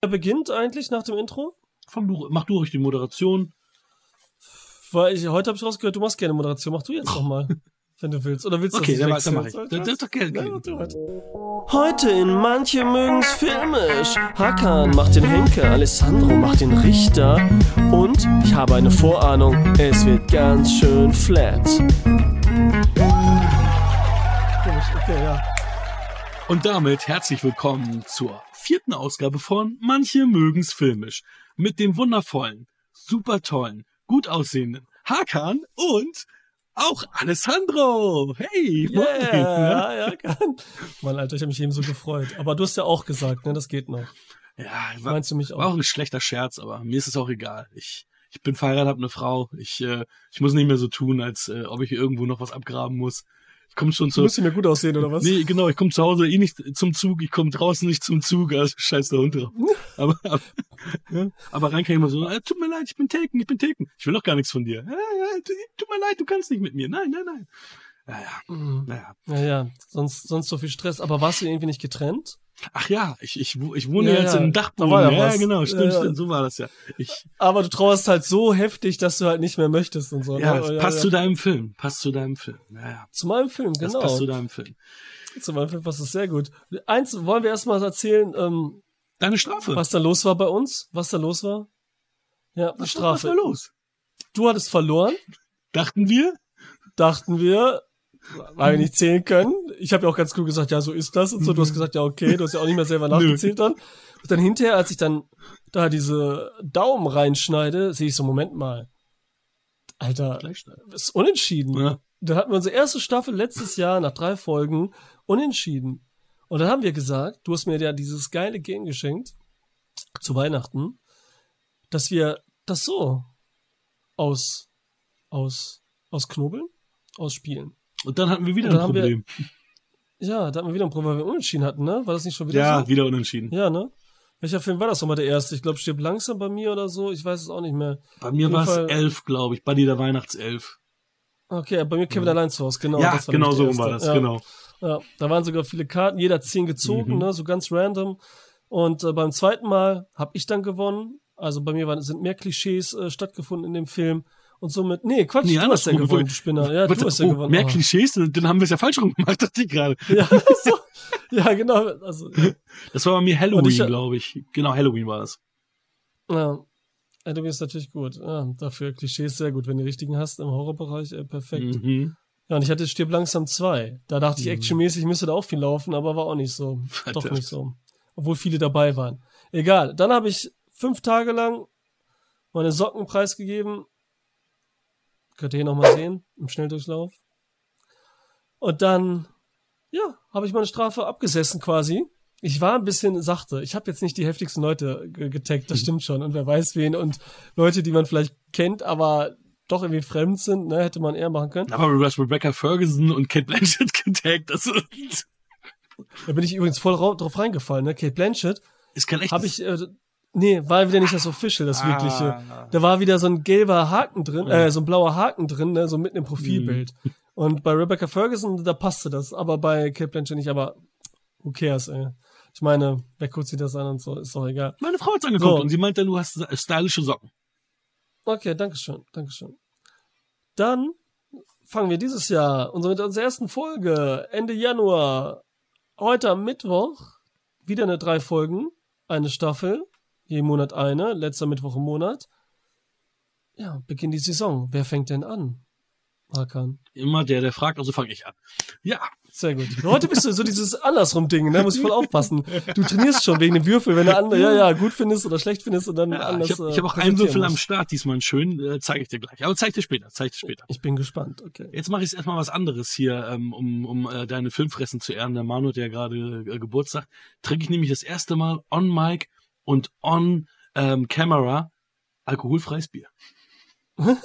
Wer beginnt eigentlich nach dem Intro? Fang du, mach du ruhig die Moderation. Weil ich, heute habe ich rausgehört, du machst gerne Moderation. Mach du jetzt doch mal, wenn du willst. Oder willst du Okay, das dann, nicht mach- wechseln? dann mach ich. Das ist doch tu halt. Heute in Manche mögen's filmisch. Hakan macht den Henker, Alessandro macht den Richter. Und ich habe eine Vorahnung, es wird ganz schön flat. Okay, ja. Und damit herzlich willkommen zur vierten Ausgabe von Manche mögen's filmisch. Mit dem wundervollen, super tollen, gut aussehenden Hakan und auch Alessandro. Hey, moin. Yeah, ja, kann. Mann, Alter, ich habe mich eben so gefreut. Aber du hast ja auch gesagt, ne, das geht noch. Ja, war, Meinst du mich war auch auch? ein schlechter Scherz, aber mir ist es auch egal. Ich, ich bin verheiratet, hab eine Frau. Ich, äh, ich muss nicht mehr so tun, als äh, ob ich irgendwo noch was abgraben muss. Ich komme schon zu. musst mir gut aussehen, oder was? Nee, genau, ich komme zu Hause eh nicht zum Zug, ich komme draußen nicht zum Zug, also scheiß der Hund drauf. Aber, aber, ja, aber rein kann ich immer so, äh, tut mir leid, ich bin taken, ich bin taken. Ich will doch gar nichts von dir. Ja, ja, tu- tut mir leid, du kannst nicht mit mir. Nein, nein, nein. Naja, Mhm. naja. Ja, ja, sonst, sonst so viel Stress. Aber warst du irgendwie nicht getrennt? Ach ja, ich, ich, ich wohne Ja, jetzt ja, in Dachboden. ja Ja, genau, stimmt, Ja, stimmt, so war das ja. Ich, Aber du trauerst halt so heftig, dass du halt nicht mehr möchtest und so. ja, ne? passt zu deinem Film, passt zu deinem Film. Ja, ja, zu meinem Film, das genau. passt zu deinem Film. Zu meinem Film passt es sehr gut. Eins wollen wir erstmal erzählen, ähm, Deine Strafe. was da los war bei uns, was da los war. Ja, was, Strafe. was war los? Du hattest verloren, Dachten wir? dachten wir, weil wir nicht zählen können. Ich habe ja auch ganz cool gesagt, ja, so ist das und so. Du hast gesagt, ja, okay, du hast ja auch nicht mehr selber nachgezählt dann. Und dann hinterher, als ich dann da diese Daumen reinschneide, sehe ich so, Moment mal. Alter, ist unentschieden. Ja. Da hatten wir unsere erste Staffel letztes Jahr nach drei Folgen unentschieden. Und dann haben wir gesagt, du hast mir ja dieses geile Game geschenkt zu Weihnachten, dass wir das so aus aus ausknobeln, ausspielen. Und dann hatten wir wieder ein haben wir- Problem. Ja, da hatten wir wieder ein Problem, weil wir unentschieden hatten, ne? War das nicht schon wieder Ja, so? wieder unentschieden. Ja, ne? Welcher Film war das nochmal der erste? Ich glaube, stirbt langsam bei mir oder so. Ich weiß es auch nicht mehr. Bei mir war es elf, glaube ich. Buddy der Weihnachtself. Okay, bei mir Kevin allein zu Hause, genau. ja, genau so war das, ja. genau. Ja, da waren sogar viele Karten, jeder zehn gezogen, Mhm. ne, so ganz random. Und äh, beim zweiten Mal habe ich dann gewonnen. Also bei mir waren, sind mehr Klischees äh, stattgefunden in dem Film. Und somit, nee, Quatsch, Nee, du hast ja gewonnen, du Spinner. Ja, Warte, du hast ja oh, gewonnen. Mehr. Klischees, dann haben wir es ja falsch rum gemacht, dachte ich gerade. Ja, so. ja, genau. Also, Das war bei mir Halloween, glaube ich. Genau, Halloween war das. ja. Halloween ist natürlich gut. Ja, dafür Klischees sehr gut. Wenn du die richtigen hast im Horrorbereich, äh, perfekt. Mhm. Ja, und ich hatte Stirb langsam zwei. Da dachte ich, Mhm. actionmäßig müsste da auch viel laufen, aber war auch nicht so. Doch Verdammt. nicht so. Obwohl viele dabei waren. Egal. Dann habe ich fünf Tage lang meine Socken preisgegeben. Könnt ihr hier nochmal sehen, im Schnelldurchlauf. Und dann, ja, habe ich meine Strafe abgesessen quasi. Ich war ein bisschen sachte. Ich habe jetzt nicht die heftigsten Leute ge- getaggt, das stimmt schon. Und wer weiß wen. Und Leute, die man vielleicht kennt, aber doch irgendwie fremd sind, ne, hätte man eher machen können. Aber Rebecca Ferguson und Kate Blanchett getaggt. Das Da bin ich übrigens voll rau- drauf reingefallen, ne? Kate Blanchett ist kein echtes. habe ich, äh, nee, war wieder nicht das Official, das Ah. wirkliche. Da war wieder so ein gelber Haken drin, äh, so ein blauer Haken drin, ne? so mitten im Profilbild. Mhm. Und bei Rebecca Ferguson, da passte das, aber bei Kate Blanchett nicht, aber who cares, ey. Ich meine, wer guckt sich das an und so, ist doch egal. Meine Frau hat's angeguckt So. und sie meinte, du hast stylische Socken. Okay, dankeschön, dankeschön. Dann fangen wir dieses Jahr unsere, mit unserer ersten Folge, Ende Januar, heute am Mittwoch, wieder eine drei Folgen, eine Staffel, jeden Monat eine, letzter Mittwoch im Monat. Ja, beginnt die Saison. Wer fängt denn an? Hakan. Immer der, der fragt, also fange ich an. Ja, Sehr gut. Heute bist du so dieses andersrum-Ding, ne? Muss ich voll aufpassen. Du trainierst schon wegen dem Würfel, wenn du andere, ja, ja, gut findest oder schlecht findest und dann ja anders. ich habe äh, hab auch einen präsentieren Würfel am. Start, diesmal einen schönen, äh, zeige ich dir gleich. Aber zeig dir später, zeig dir später. Ich bin gespannt, okay. Jetzt mache ich erstmal was anderes hier, ähm, um, um äh, deine Filmfressen zu ehren. Der Manu hat ja gerade äh, Geburtstag. Trinke ich nämlich das erste Mal on Mic und on ähm, Camera alkoholfreies Bier.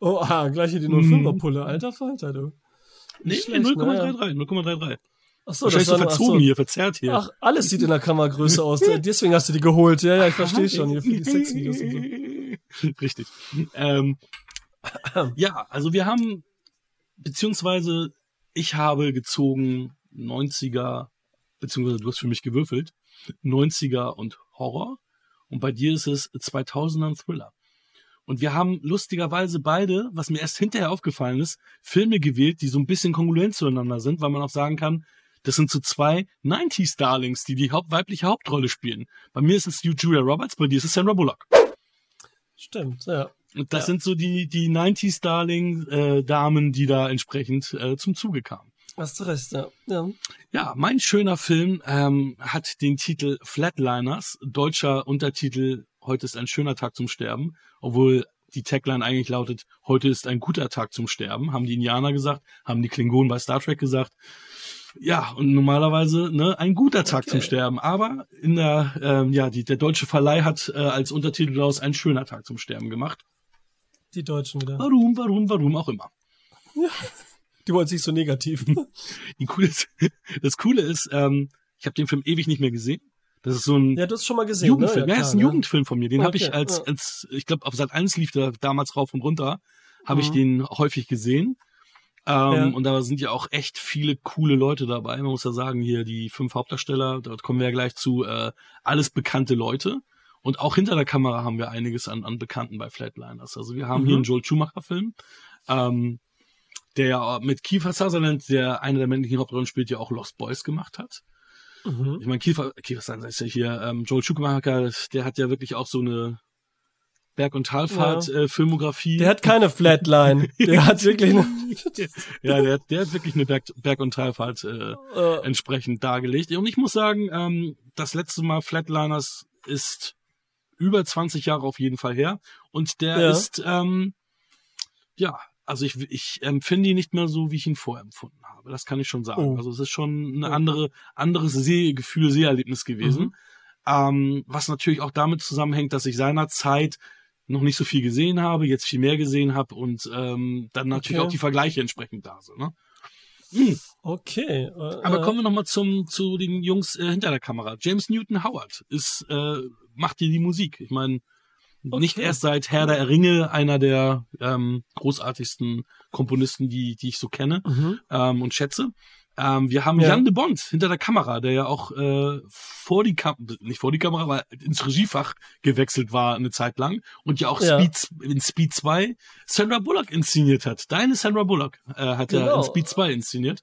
Oh, ah, gleich hier die Mhm. 05er Pulle. Alter Falter, du. Nee, Nicht schlecht, 0,33, 0,33. Achso, war nur- verzogen so. hier, verzerrt hier. Ach, alles sieht in der Kameragröße aus. Deswegen hast du die geholt. Ja, ja, ich verstehe schon. Hier für die Sexvideos und so. Richtig. Ähm, ja, also wir haben, beziehungsweise ich habe gezogen 90er, beziehungsweise du hast für mich gewürfelt, 90er und Horror und bei dir ist es 2000er Thriller. Und wir haben lustigerweise beide, was mir erst hinterher aufgefallen ist, Filme gewählt, die so ein bisschen kongruent zueinander sind, weil man auch sagen kann, das sind so zwei 90s Darlings, die die Haupt weibliche Hauptrolle spielen. Bei mir ist es Julia Roberts, bei dir ist es Sandra Bullock. Stimmt, ja. Und das Ja. sind so die, die 90s Darling äh, Damen, die da entsprechend äh, zum Zuge kamen. Hast du recht, ja. ja. Ja, mein schöner Film ähm, hat den Titel Flatliners, deutscher Untertitel Heute ist ein schöner Tag zum Sterben, obwohl die Tagline eigentlich lautet, heute ist ein guter Tag zum Sterben, haben die Indianer gesagt, haben die Klingonen bei Star Trek gesagt. Ja, und normalerweise ne, ein guter Tag Okay. zum Sterben, aber in der, ähm, ja, die, der deutsche Verleih hat äh, als Untertitel daraus ein schöner Tag zum Sterben gemacht. Die Deutschen wieder. Warum, warum, warum auch immer. Die wollen sich so negativ. Die coole, das Coole ist, ähm, ich habe den Film ewig nicht mehr gesehen. Das ist so ein ja, du hast schon mal gesehen, Jugendfilm. ne? Ja, Ja, ist klar, ein ne? Jugendfilm von mir. Den habe ich Okay, als, ja. als ich glaube, auf Sat 1 lief der damals rauf und runter. Habe ich Mhm. den häufig gesehen. Ähm, Ja. Und da sind ja auch echt viele coole Leute dabei. Man muss ja sagen, hier die fünf Hauptdarsteller, dort kommen wir ja gleich zu, äh, alles bekannte Leute. Und auch hinter der Kamera haben wir einiges an, an Bekannten bei Flatliners. Also wir haben Mhm. hier einen Joel Schumacher-Film, ähm, der ja mit Kiefer Sutherland, der eine der männlichen Hauptrollen spielt, ja auch Lost Boys gemacht hat. Mhm. Ich meine, Kiefer, Kiefer Sutherland ist ja hier, ähm, Joel Schumacher, der hat ja wirklich auch so eine Berg- und Talfahrt-Filmografie. Der hat keine Flatline. Der hat wirklich eine, ja, der, hat- der hat wirklich eine Berg- Berg- und Talfahrt äh, äh, entsprechend dargelegt. Und ich muss sagen, ähm, das letzte Mal Flatliners ist über 20 Jahre auf jeden Fall her. Und der Ja. ist, ähm, ja, also ich, ich empfinde ihn nicht mehr so, wie ich ihn vorher empfunden habe. Das kann ich schon sagen. Oh. Also es ist schon ein Oh. andere, anderes Sehgefühl, Seherlebnis gewesen. Mhm. Ähm, was natürlich auch damit zusammenhängt, dass ich seinerzeit noch nicht so viel gesehen habe, jetzt viel mehr gesehen habe und ähm, dann natürlich Okay. auch die Vergleiche entsprechend da sind. Ne? Hm. okay. Äh, Aber äh, kommen wir nochmal zum zu den Jungs äh, hinter der Kamera. James Newton Howard ist äh, macht hier die Musik. Ich meine, nicht Okay. erst seit Herr der Ringe einer der ähm, großartigsten Komponisten, die die ich so kenne Mhm. ähm, und schätze. Ähm, wir haben Ja. Jan de Bond hinter der Kamera, der ja auch äh, vor die Kam nicht vor die Kamera, aber ins Regiefach gewechselt war eine Zeit lang und ja auch Ja. Speed in Speed 2 Sandra Bullock inszeniert hat. Deine Sandra Bullock äh, hat er Genau. in Speed 2 inszeniert.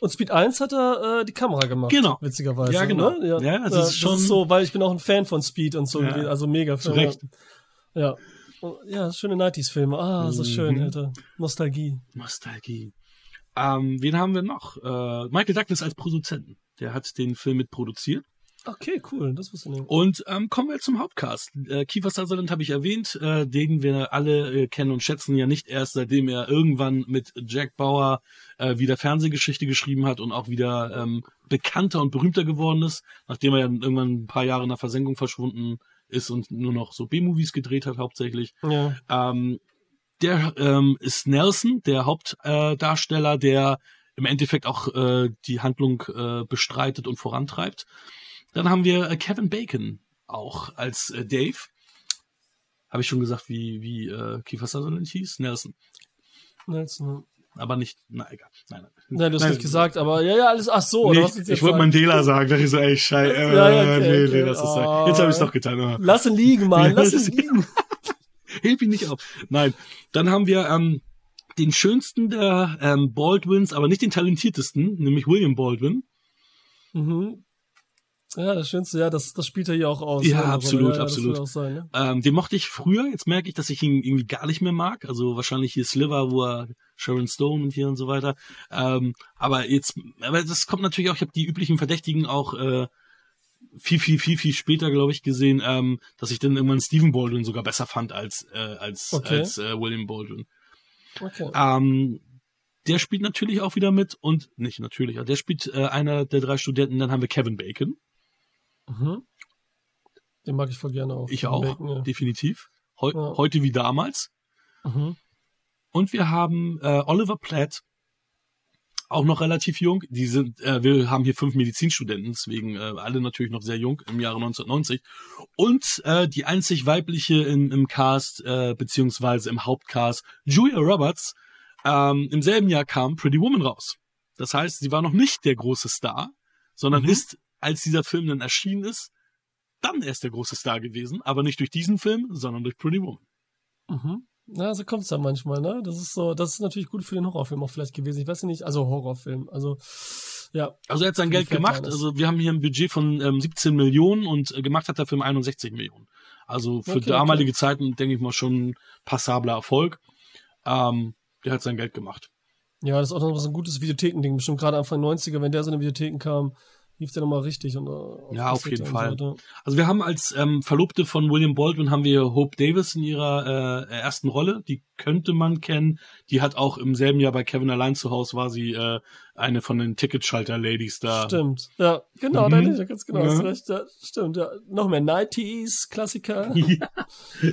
Und Speed 1 hat er äh, die Kamera gemacht. Genau. Witzigerweise. Ja, genau. Ne? Ja, Ja, das ist schon- so, weil ich bin auch ein Fan von Speed und so. Ja. Also mega. Zu Recht. Ja. Ja, ja schöne 90s-Filme. Ah, so schön, Mhm. Alter. Nostalgie. Nostalgie. Ähm, wen haben wir noch? Äh, Michael Douglas als Produzenten. Der hat den Film mitproduziert. Okay, cool. Das wusste ich nicht. Und ähm, kommen wir zum Hauptcast. Äh, Kiefer Sutherland habe ich erwähnt, äh, den wir alle äh, kennen und schätzen, ja nicht erst, seitdem er irgendwann mit Jack Bauer äh, wieder Fernsehgeschichte geschrieben hat und auch wieder ähm, bekannter und berühmter geworden ist, nachdem er ja irgendwann ein paar Jahre in der Versenkung verschwunden ist und nur noch so B-Movies gedreht hat hauptsächlich. Ja. Ähm, der ähm, ist Nelson, der Hauptdarsteller, äh, der im Endeffekt auch äh, die Handlung äh, bestreitet und vorantreibt. Dann haben wir äh, Kevin Bacon auch als äh, Dave. Habe ich schon gesagt, wie, wie äh, Kiefer Sutherland hieß? Nelson. Nelson. Aber nicht, na egal. Nein, nein. Nein, du hast Nein, nicht gesagt, aber ja, ja, alles, ach so. oder ich wollte sagen? Mandela sagen, da ich so, ey, scheiße. Äh, Ja, ja, okay, nee, nee, okay. das ist, Oh. jetzt habe ich es doch getan. Ah. Lass ihn liegen, Mann. Lass ihn liegen. Hilf ihn nicht auf. Nein, dann haben wir ähm, den schönsten der ähm, Baldwins, aber nicht den talentiertesten, nämlich William Baldwin. Mhm. Ja, das Schönste, ja, das, das spielt er hier auch aus. Ja, ne, absolut, ja, absolut. Sein, ne? Ähm, den mochte ich früher, jetzt merke ich, dass ich ihn irgendwie gar nicht mehr mag. Also wahrscheinlich hier Sliver, wo er Sharon Stone und hier und so weiter. Ähm, aber jetzt, aber das kommt natürlich auch, ich habe die üblichen Verdächtigen auch äh, viel, viel, viel, viel später, glaube ich, gesehen, ähm, dass ich dann irgendwann Stephen Baldwin sogar besser fand als, äh, als, Okay. als äh, William Baldwin. Okay. Ähm, der spielt natürlich auch wieder mit und nicht natürlich, der spielt äh, einer der drei Studenten. Dann haben wir Kevin Bacon, Mhm. Den mag ich voll gerne auch. ich auch, Bacon, ja. definitiv. Heu Ja. Heute wie damals. Mhm. Und wir haben äh, Oliver Platt, auch noch relativ jung. Die sind, äh, wir haben hier fünf Medizinstudenten, deswegen äh, alle natürlich noch sehr jung im Jahre 1990. Und äh, die einzig weibliche in, im Cast, äh, beziehungsweise im Hauptcast, Julia Roberts. Ähm, Im selben Jahr kam Pretty Woman raus. Das heißt, sie war noch nicht der große Star, sondern Mhm. ist, als dieser Film dann erschienen ist, dann erst der große Star gewesen, aber nicht durch diesen Film, sondern durch Pretty Woman. Mhm. Ja, so kommt's dann manchmal, ne? Das ist so, das ist natürlich gut für den Horrorfilm auch vielleicht gewesen. Ich weiß nicht, also Horrorfilm, also ja. Also er hat sein Geld gemacht. Also wir haben hier ein Budget von ähm, 17 Millionen und äh, gemacht hat er Film 61 Millionen. Also für Okay, damalige okay. Zeiten denke ich mal schon passabler Erfolg. Ähm, der hat sein Geld gemacht. Ja, das ist auch noch so ein gutes Videothekending. Bestimmt gerade Anfang 90er, wenn der so in die Videotheken kam, lief der nochmal richtig. Und, äh, Ja, auf jeden Fall. so. Also wir haben als ähm, Verlobte von William Baldwin haben wir Hope Davis in ihrer äh, ersten Rolle. Die könnte man kennen. Die hat auch im selben Jahr bei Kevin allein zu Hause war sie äh, eine von den Ticketschalter-Ladies da. Stimmt. Ja, genau, Mhm. da hätte ich ja ganz genau. Ja. recht. Ja, stimmt, ja. Noch mehr 90s, Klassiker. ja,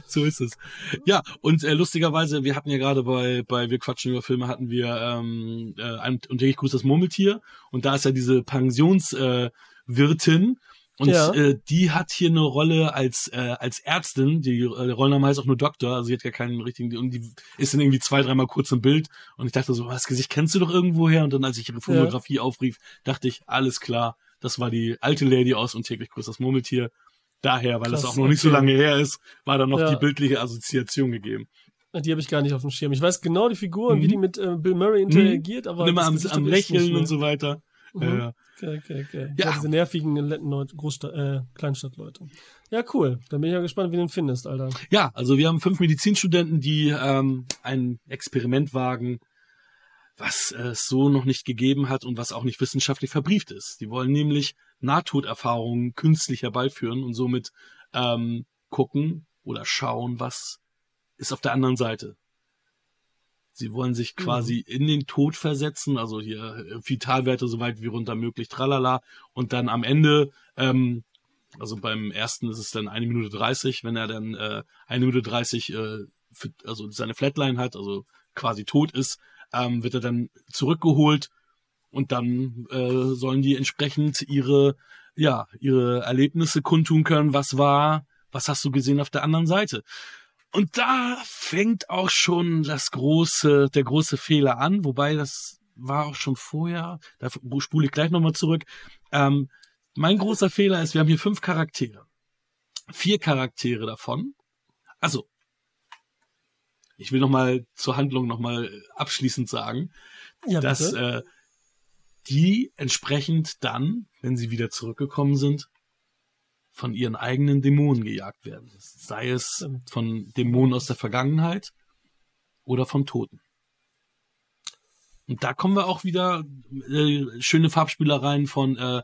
so ist es. Ja, und äh, lustigerweise, wir hatten ja gerade bei, bei Wir quatschen über Filme, hatten wir ähm, äh, ein, und ich grüße das Murmeltier. Und da ist ja diese Pensionswirtin. Äh, Wirtin. Und Ja. äh, die hat hier eine Rolle als äh, als Ärztin. Die äh, der Rollenname heißt auch nur Doktor, also sie hat ja keinen richtigen. Und die ist dann irgendwie zwei, dreimal kurz im Bild. Und ich dachte so, das Gesicht kennst du doch irgendwo her. Und dann, als ich ihre Filmografie aufrief, dachte ich, alles klar, das war die alte Lady aus und täglich grüßt das Murmeltier. Daher, weil das Krass, auch noch nicht so okay. lange her ist, war da noch Ja. die bildliche Assoziation gegeben. Die habe ich gar nicht auf dem Schirm. Ich weiß genau die Figur und wie Mhm. die mit äh, Bill Murray interagiert, aber. und immer das am, am Lächeln und so weiter. Mhm. Äh, Okay, okay, okay. Ja. Ja. diese nervigen netten Leute, Großstadt, äh, Kleinstadtleute. Ja, cool. Dann bin ich ja gespannt, wie du ihn findest, Alter. ja, also wir haben fünf Medizinstudenten, die ähm, ein Experiment wagen, was es so noch nicht gegeben hat und was auch nicht wissenschaftlich verbrieft ist. Die wollen nämlich Nahtoderfahrungen künstlich herbeiführen und somit ähm, gucken oder schauen, was ist auf der anderen Seite. Sie wollen sich quasi in den Tod versetzen, also hier äh, Vitalwerte so weit wie runter möglich, tralala. Und dann am Ende, ähm, also beim ersten ist es dann eine Minute 30, wenn er dann äh, eine Minute 30, äh, für, also seine Flatline hat, also quasi tot ist, ähm, wird er dann zurückgeholt und dann äh, sollen die entsprechend ihre, ja, ihre Erlebnisse kundtun können, was war, was hast du gesehen auf der anderen Seite. Und da fängt auch schon das große, der große Fehler an, wobei das war auch schon vorher, da spule ich gleich nochmal zurück. Ähm, mein großer Fehler ist, wir haben hier fünf Charaktere. Vier Charaktere davon. Also, ich will nochmal zur Handlung nochmal abschließend sagen, Ja, dass äh, die entsprechend dann, wenn sie wieder zurückgekommen sind, von ihren eigenen Dämonen gejagt werden. Sei es von Dämonen aus der Vergangenheit oder vom Toten. Und da kommen wir auch wieder äh, schöne Farbspielereien von äh,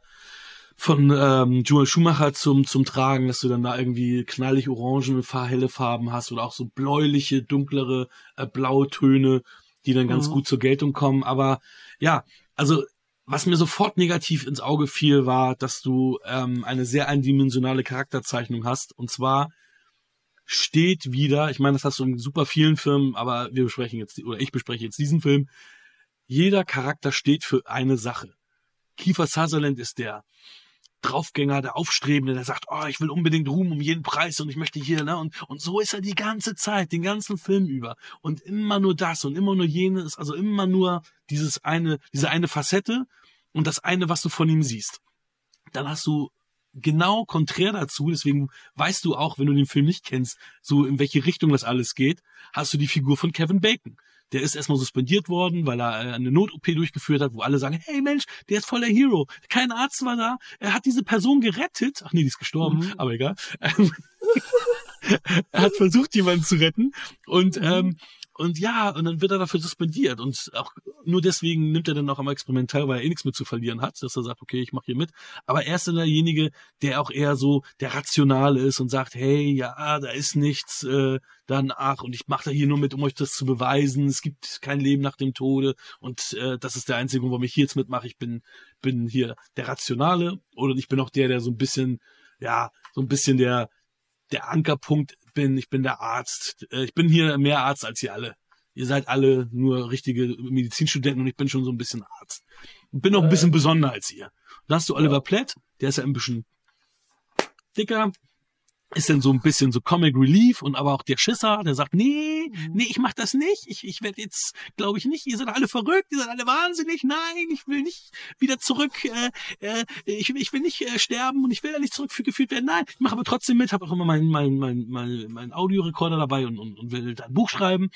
von ähm, Joel Schumacher zum zum Tragen, dass du dann da irgendwie knallig orangene, helle Farben hast oder auch so bläuliche, dunklere äh, blaue Töne, die dann ganz Mhm. gut zur Geltung kommen. Aber ja, also was mir sofort negativ ins Auge fiel, war, dass du ähm, eine sehr eindimensionale Charakterzeichnung hast. Und zwar steht wieder, ich meine, das hast du in super vielen Filmen, aber wir besprechen jetzt, oder ich bespreche jetzt diesen Film. Jeder Charakter steht für eine Sache. Kiefer Sutherland ist der Draufgänger, der Aufstrebende, der sagt, oh, ich will unbedingt Ruhm um jeden Preis und ich möchte hier, ne? Und, und so ist er die ganze Zeit, den ganzen Film über. Und immer nur das und immer nur jenes, also immer nur dieses eine, diese eine Facette und das eine, was du von ihm siehst. Dann hast du genau konträr dazu, deswegen weißt du auch, wenn du den Film nicht kennst, so in welche Richtung das alles geht, hast du die Figur von Kevin Bacon. Der ist erstmal suspendiert worden, weil er äh, eine Not-OP durchgeführt hat, wo alle sagen, hey Mensch, der ist voll der Hero. Kein Arzt war da. Er hat diese Person gerettet. Ach nee, die ist gestorben, Mhm. aber egal. er hat versucht, jemanden zu retten. Und, ähm, und ja, und dann wird er dafür suspendiert. Und auch nur deswegen nimmt er dann auch am Experiment teil, weil er eh nichts mit zu verlieren hat, dass er sagt, okay, ich mache hier mit. Aber er ist dann derjenige, der auch eher so der Rationale ist und sagt, hey, ja, da ist nichts, äh, dann, ach, und ich mache da hier nur mit, um euch das zu beweisen. Es gibt kein Leben nach dem Tode. Und äh, das ist der einzige Grund, warum ich hier jetzt mitmache. Ich bin, bin hier der Rationale oder ich bin auch der, der so ein bisschen, ja, so ein bisschen der, der Ankerpunkt bin. Ich bin der Arzt. Äh, Ich bin hier mehr Arzt als ihr alle. Ihr seid alle nur richtige Medizinstudenten und ich bin schon so ein bisschen Arzt. Und bin auch ein Äh. bisschen besonderer als ihr. Dann hast du Oliver. Platt, der ist ja ein bisschen dicker, ist dann so ein bisschen so Comic Relief und aber auch der Schisser, der sagt, nee, Mhm. nee, ich mach das nicht. Ich, ich werde jetzt, glaube ich nicht, ihr seid alle verrückt, ihr seid alle wahnsinnig. Nein, ich will nicht wieder zurück, äh, äh, ich, ich will nicht äh, sterben und ich will da nicht zurückgeführt werden. Nein, ich mache aber trotzdem mit, habe auch immer meinen mein, mein, mein, mein Audiorekorder dabei und, und, und will da ein Buch schreiben.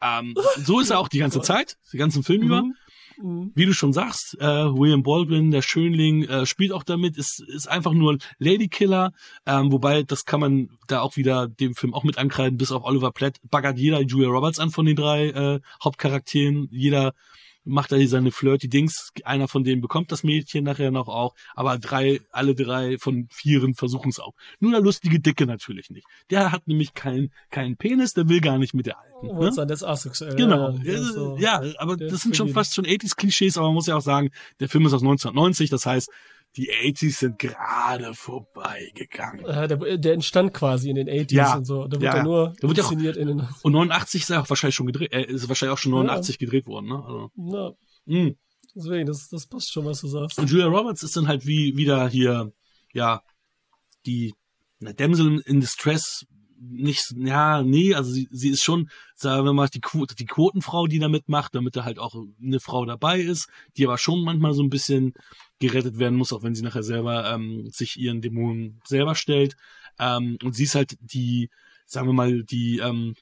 Ähm, so ist er auch die ganze Zeit, den ganzen Film über. Mhm. Mhm. Wie du schon sagst, äh, William Baldwin, der Schönling, äh, spielt auch damit, ist, ist einfach nur Ladykiller, ähm, wobei das kann man da auch wieder dem Film auch mit ankreiden, bis auf Oliver Platt, baggert jeder Julia Roberts an von den drei äh, Hauptcharakteren, jeder macht da hier seine flirty Dings, einer von denen bekommt das Mädchen nachher noch auch, aber drei, alle drei von vieren versuchen es auch. Nur der lustige Dicke natürlich nicht. Der hat nämlich keinen keinen Penis, der will gar nicht mit der alten. Oh, Ne? der ist asexuell. Genau. Ja, ist so- ja aber das sind schon fast schon 80s-Klischees, aber man muss ja auch sagen, der Film ist aus 1990, das heißt, die 80s sind gerade vorbeigegangen. Ja, der, der entstand quasi in den 80s Ja, und so. Da ja. wird er nur Da ja auch- inszeniert in den. Und 89 ist er auch wahrscheinlich schon gedreht, äh, ist wahrscheinlich auch schon 89 gedreht worden, ne? Also, Na, mh. deswegen, das, das passt schon, was du sagst. Und Julia Roberts ist dann halt wie wieder hier, ja, die na, Damsel in Distress nicht, ja, nee, also sie, sie ist schon, sagen wir mal, die, Quote, die Quotenfrau, die da mitmacht, damit da halt auch eine Frau dabei ist, die aber schon manchmal so ein bisschen gerettet werden muss, auch wenn sie nachher selber ähm, sich ihren Dämonen selber stellt. Ähm, und sie ist halt die, sagen wir mal, die ähm,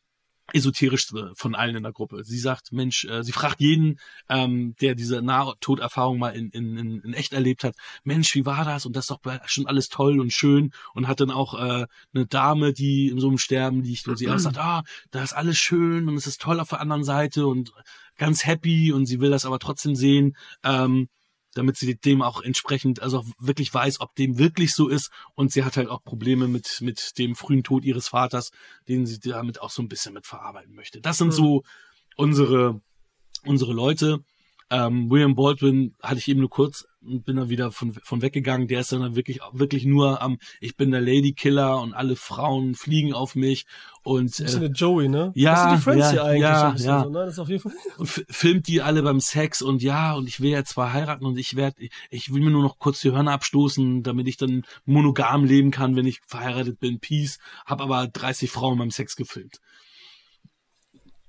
esoterischste von allen in der Gruppe. Sie sagt, Mensch, äh, sie fragt jeden, ähm, der diese Nahtoderfahrung mal in, in, in, in echt erlebt hat, Mensch, wie war das? Und das ist doch schon alles toll und schön. Und hat dann auch äh, eine Dame, die in so einem Sterben liegt und sie auch sagt, ah, da ist alles schön und es ist toll auf der anderen Seite und ganz happy und sie will das aber trotzdem sehen. Ähm, damit sie dem auch entsprechend, also auch wirklich weiß, ob dem wirklich so ist. Und sie hat halt auch Probleme mit, mit dem frühen Tod ihres Vaters, den sie damit auch so ein bisschen mit verarbeiten möchte. Das sind Mhm. so unsere, unsere Leute. Ähm, William Baldwin hatte ich eben nur kurz und bin da wieder von, von weggegangen. Der ist dann wirklich, wirklich nur am, ich bin der Ladykiller und alle Frauen fliegen auf mich und Das ist ein bisschen äh, der Joey, ne? ja, das sind die Friends ja, hier eigentlich. ja, ja. So, ne? Das ist auf jeden Fall. f- filmt die alle beim Sex und ja, und ich will ja zwar heiraten und ich werde, ich will mir nur noch kurz die Hörner abstoßen, damit ich dann monogam leben kann, wenn ich verheiratet bin, Peace, hab aber 30 Frauen beim Sex gefilmt.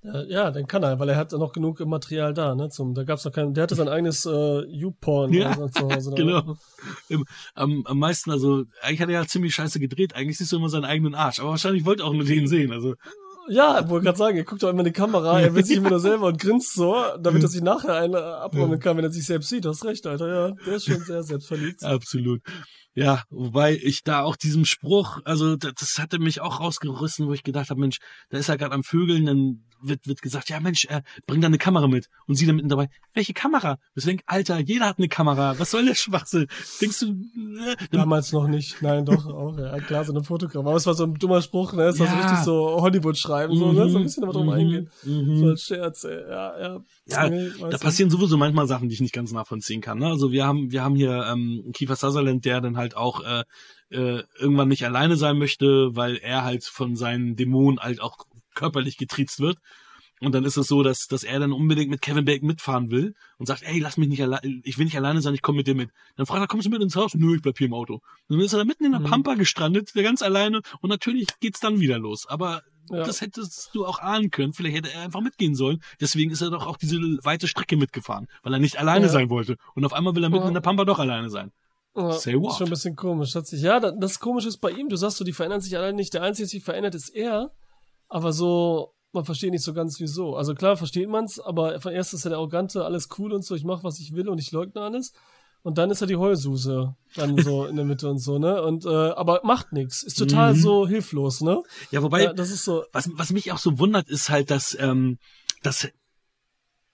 Ja, ja, dann kann er, weil er hat noch genug Material da, ne? Zum, da gab's noch kein, der hatte sein eigenes äh, YouPorn Ja, so zu Hause. genau. Im, am, am meisten, also, eigentlich hat er ja ziemlich scheiße gedreht, eigentlich siehst du immer seinen eigenen Arsch, aber wahrscheinlich wollte auch nur den sehen, also, Ja, wollte gerade sagen, er guckt doch immer in die Kamera, er will sich immer nur selber und grinst so, damit er sich nachher einen äh, abräumen kann, wenn er sich selbst sieht. Du hast recht, Alter, ja. Der ist schon sehr selbstverliebt. Absolut. Ja, wobei ich da auch diesem Spruch, also das, das hatte mich auch rausgerissen, wo ich gedacht habe, Mensch, da ist er gerade am Vögeln, dann wird, wird gesagt, ja Mensch, äh, bring da eine Kamera mit. Und sie da mitten dabei, welche Kamera? Ich denk, Alter, jeder hat eine Kamera, was soll der Schwachsinn? Denkst du, äh, dann, Damals noch nicht. Nein, doch, auch, ja. Klar, so eine Fotokram. Aber es war so ein dummer Spruch, ne? Es war so Ja. richtig so Hollywood-Schreiben, so, ne? So ein bisschen aber drauf Mhm, eingehen. mhm. So als Scherz, ey. Ja, ja. Ja, Nee, da nicht. passieren sowieso manchmal Sachen, die ich nicht ganz nachvollziehen kann. Ne? Also wir haben, wir haben hier ähm, Kiefer Sutherland, der dann halt auch äh, äh, irgendwann nicht alleine sein möchte, weil er halt von seinen Dämonen halt auch körperlich getriezt wird. Und dann ist es so, dass, dass er dann unbedingt mit Kevin Bacon mitfahren will und sagt, ey, lass mich nicht alleine, ich will nicht alleine sein, ich komme mit dir mit. Dann fragt er, kommst du mit ins Haus? Nö, ich bleib hier im Auto. Und dann ist er da mitten in der Mhm. Pampa gestrandet, der ganz alleine und natürlich geht's dann wieder los. Aber Ja. das hättest du auch ahnen können. Vielleicht hätte er einfach mitgehen sollen. Deswegen ist er doch auch diese weite Strecke mitgefahren, weil er nicht alleine Ja. sein wollte. Und auf einmal will er mitten Ja. in der Pampa doch alleine sein. Ja, Say what? Ist schon ein bisschen komisch. Hat sich, ja, da- das Komische ist bei ihm, du sagst so, die verändern sich alle nicht. Der Einzige, der sich verändert, ist er. Aber so, man versteht nicht so ganz wieso. Also klar versteht man's, aber von erst ist er der Arrogante, alles cool und so, ich mach, was ich will und ich leugne alles. Und dann ist er die Heulsuse, dann so in der Mitte und so, ne? Und, äh, aber macht nichts. Ist total Mhm. so hilflos, ne? Ja, wobei, ja, das ist so, was, was mich auch so wundert, ist halt, dass, ähm, dass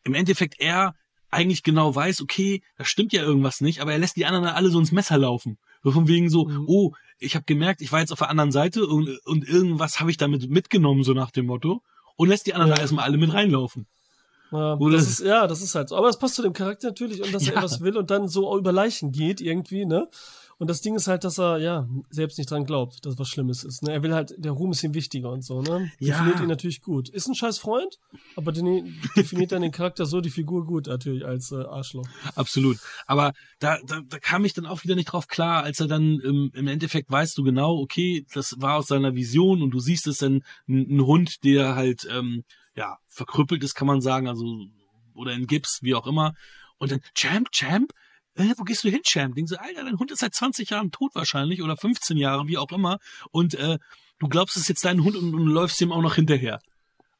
im Endeffekt er eigentlich genau weiß, okay, da stimmt ja irgendwas nicht, aber er lässt die anderen alle so ins Messer laufen. So von wegen so, Mhm. oh, ich habe gemerkt, ich war jetzt auf der anderen Seite und, und irgendwas habe ich damit mitgenommen, so nach dem Motto. Und lässt die anderen Ja. erstmal alle mit reinlaufen. Ja, Oder- das ist, ja, das ist halt so. Aber es passt zu dem Charakter natürlich und dass er Ja. etwas will und dann so über Leichen geht irgendwie, ne? Und das Ding ist halt, dass er, ja, selbst nicht dran glaubt, dass was Schlimmes ist. Ne? Er will halt, der Ruhm ist ihm wichtiger und so, ne? Ja. Definiert ihn natürlich gut. Ist ein scheiß Freund, aber den, definiert dann den Charakter so, die Figur gut, natürlich, als äh, Arschloch. Absolut. Aber da, da, da kam ich dann auch wieder nicht drauf klar, als er dann im, im Endeffekt weißt du genau, okay, das war aus seiner Vision und du siehst es dann, ein, ein Hund, der halt, ähm, ja, verkrüppelt ist, kann man sagen, also, oder in Gips, wie auch immer. Und dann, Champ, Champ, äh, wo gehst du hin, Champ? Denkst du, Alter, dein Hund ist seit 20 Jahren tot wahrscheinlich oder 15 Jahre, wie auch immer. Und äh, du glaubst, es ist jetzt dein Hund und, und du läufst ihm auch noch hinterher.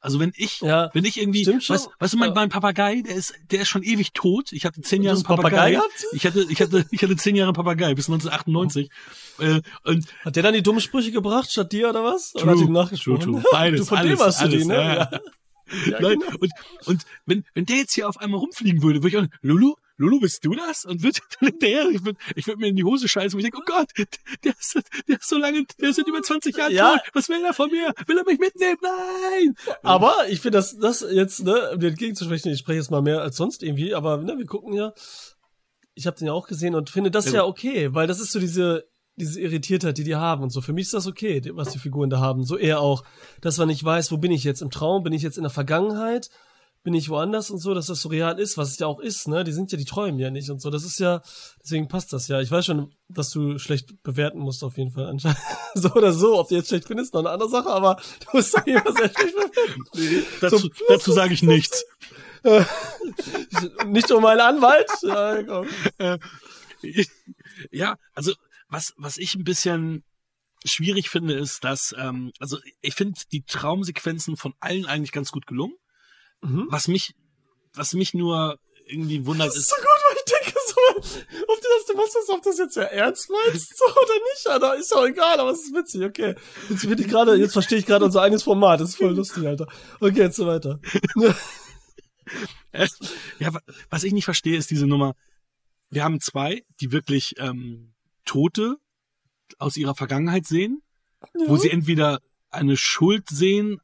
Also wenn ich, Ja, wenn ich irgendwie, weißt, weißt du, mein, mein Papagei, der ist, der ist schon ewig tot. Ich hatte zehn Du Jahre Papagei Papagei. gehabt? Ich hatte, ich hatte, ich hatte zehn Jahre Papagei bis 1998. Äh, und Hat der dann die dummen Sprüche gebracht, statt dir oder was? True, oder hat ihm nachgesprochen? true, true. Beides, du von alles, dem du alles, die, ne? ja, Ja. ja. Genau. und, und wenn, wenn der jetzt hier auf einmal rumfliegen würde, würde ich auch, Lulu, Lulu, bist du das? Und würde dann hinterher, ich würde ich würd mir in die Hose scheißen, und ich denke, oh Gott, der ist, der ist so lange, der ist seit über 20 Jahren Ja. tot. Was will er von mir? Will er mich mitnehmen? Nein! Aber ich finde das, das jetzt, ne, um dir entgegenzusprechen, ich spreche jetzt mal mehr als sonst irgendwie, aber ne, wir gucken ja, ich habe den ja auch gesehen und finde das Ja. ja okay, weil das ist so diese, diese Irritiertheit, die die haben und so. Für mich ist das okay, was die Figuren da haben. So eher auch, dass man nicht weiß, wo bin ich jetzt im Traum, bin ich jetzt in der Vergangenheit, bin ich woanders und so, dass das so real ist, was es ja auch ist, ne? Die sind ja, die träumen ja nicht und so. Das ist ja, deswegen passt das ja. Ich weiß schon, dass du schlecht bewerten musst auf jeden Fall anscheinend. so oder so, ob du jetzt schlecht findest, noch eine andere Sache, aber du musst sagen, immer sehr schlecht bewerten. Dazu, So- dazu sage ich nichts. Nicht um meinen Anwalt. Ja, komm. ja, also was, was ich ein bisschen schwierig finde, ist, dass, ähm, also ich finde die Traumsequenzen von allen eigentlich ganz gut gelungen. Mhm. Was mich, was mich nur irgendwie wundert, Das ist ist, so gut, weil ich denke so, ob du das, du machst das, ob das jetzt ja ernst meinst, so oder nicht, Alter, ist doch egal, aber es ist witzig, okay. Jetzt bin ich gerade, jetzt verstehe ich gerade unser eigenes Format, das ist voll lustig, Alter. Okay, jetzt so weiter. äh, ja, wa- was ich nicht verstehe, ist diese Nummer. Wir haben zwei, die wirklich ähm, Tote aus ihrer Vergangenheit sehen, wo sie entweder eine Schuld sehen,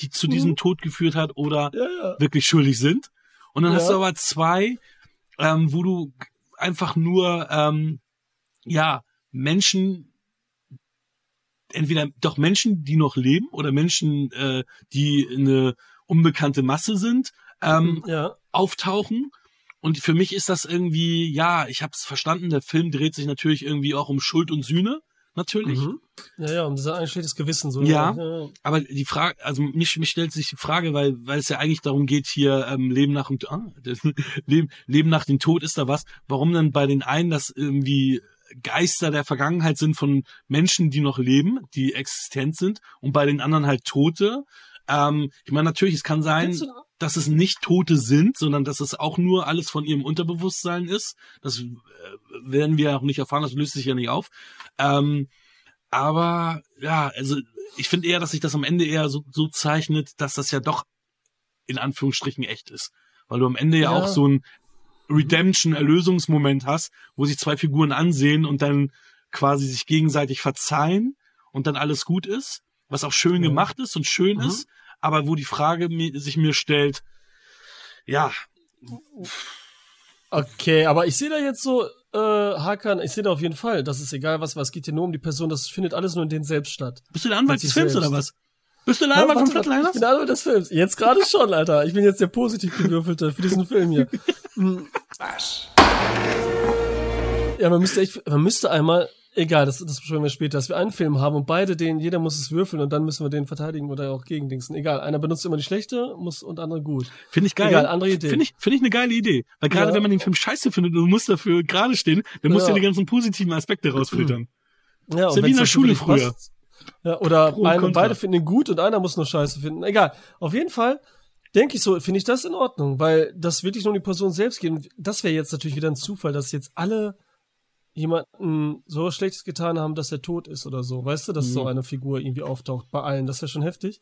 die zu diesem Mhm. Tod geführt hat, oder Ja, ja. wirklich schuldig sind. Und dann hast Ja. du aber zwei, ähm, wo du einfach nur, ähm, ja, Menschen, entweder doch Menschen, die noch leben oder Menschen, äh, die eine unbekannte Masse sind, ähm, Ja. auftauchen. Und für mich ist das irgendwie, ja, ich habe es verstanden, der Film dreht sich natürlich irgendwie auch um Schuld und Sühne, natürlich. Mhm. Ja, ja, um dieser ein schlechtes Gewissen, so. Ja. ja. Aber die Frage, also mich, mich stellt sich die Frage, weil, weil es ja eigentlich darum geht, hier ähm, Leben nach dem ah, das, Leben, Leben nach dem Tod ist da was. Warum dann bei den einen das irgendwie Geister der Vergangenheit sind von Menschen, die noch leben, die existent sind, und bei den anderen halt Tote. Ähm, ich meine, natürlich, es kann sein, dass es nicht Tote sind, sondern dass es auch nur alles von ihrem Unterbewusstsein ist. Das äh, werden wir auch nicht erfahren, das löst sich ja nicht auf. Ähm, aber ja, also ich finde eher, dass sich das am Ende eher so, so zeichnet, dass das ja doch in Anführungsstrichen echt ist. Weil du am Ende ja, Ja. auch so ein Redemption-Erlösungsmoment hast, wo sich zwei Figuren ansehen und dann quasi sich gegenseitig verzeihen und dann alles gut ist, was auch schön Ja. gemacht ist und schön Mhm. ist, aber wo die Frage sich mir stellt, ja, Okay, aber ich sehe da jetzt so, äh, Hakan, ich sehe da auf jeden Fall, das ist egal was, was geht hier nur um die Person, das findet alles nur in denen selbst statt. bist du der Anwalt des Films selbst. oder was? Bist du der Anwalt von warte, Flatliners? Ich bin der Anwalt des Films. Jetzt gerade schon, Alter. Ich bin jetzt der positiv gewürfelte für diesen Film hier. Hm. Ja, man müsste echt, man müsste einmal, egal, das, das besprechen wir später, dass wir einen Film haben und beide den, jeder muss es würfeln und dann müssen wir den verteidigen oder auch gegendingsen. Egal, einer benutzt immer die schlechte, muss und andere gut. Finde ich geil. Egal, andere Idee. Finde ich, finde ich eine geile Idee. Weil gerade Ja. wenn man den Film scheiße findet und du musst dafür gerade stehen, dann musst Ja. du die ganzen positiven Aspekte rausfiltern. Ja, Ist ja wie in der Schule früher. passt- Ja, oder Contra. beide finden ihn gut und einer muss nur Scheiße finden. Egal. Auf jeden Fall denke ich so, finde ich das in Ordnung, weil das wirklich nur um die Person selbst geht. Und das wäre jetzt natürlich wieder ein Zufall, dass jetzt alle jemanden so Schlechtes getan haben, dass er tot ist oder so. Weißt du, dass Mhm. so eine Figur irgendwie auftaucht bei allen. Das wäre schon heftig.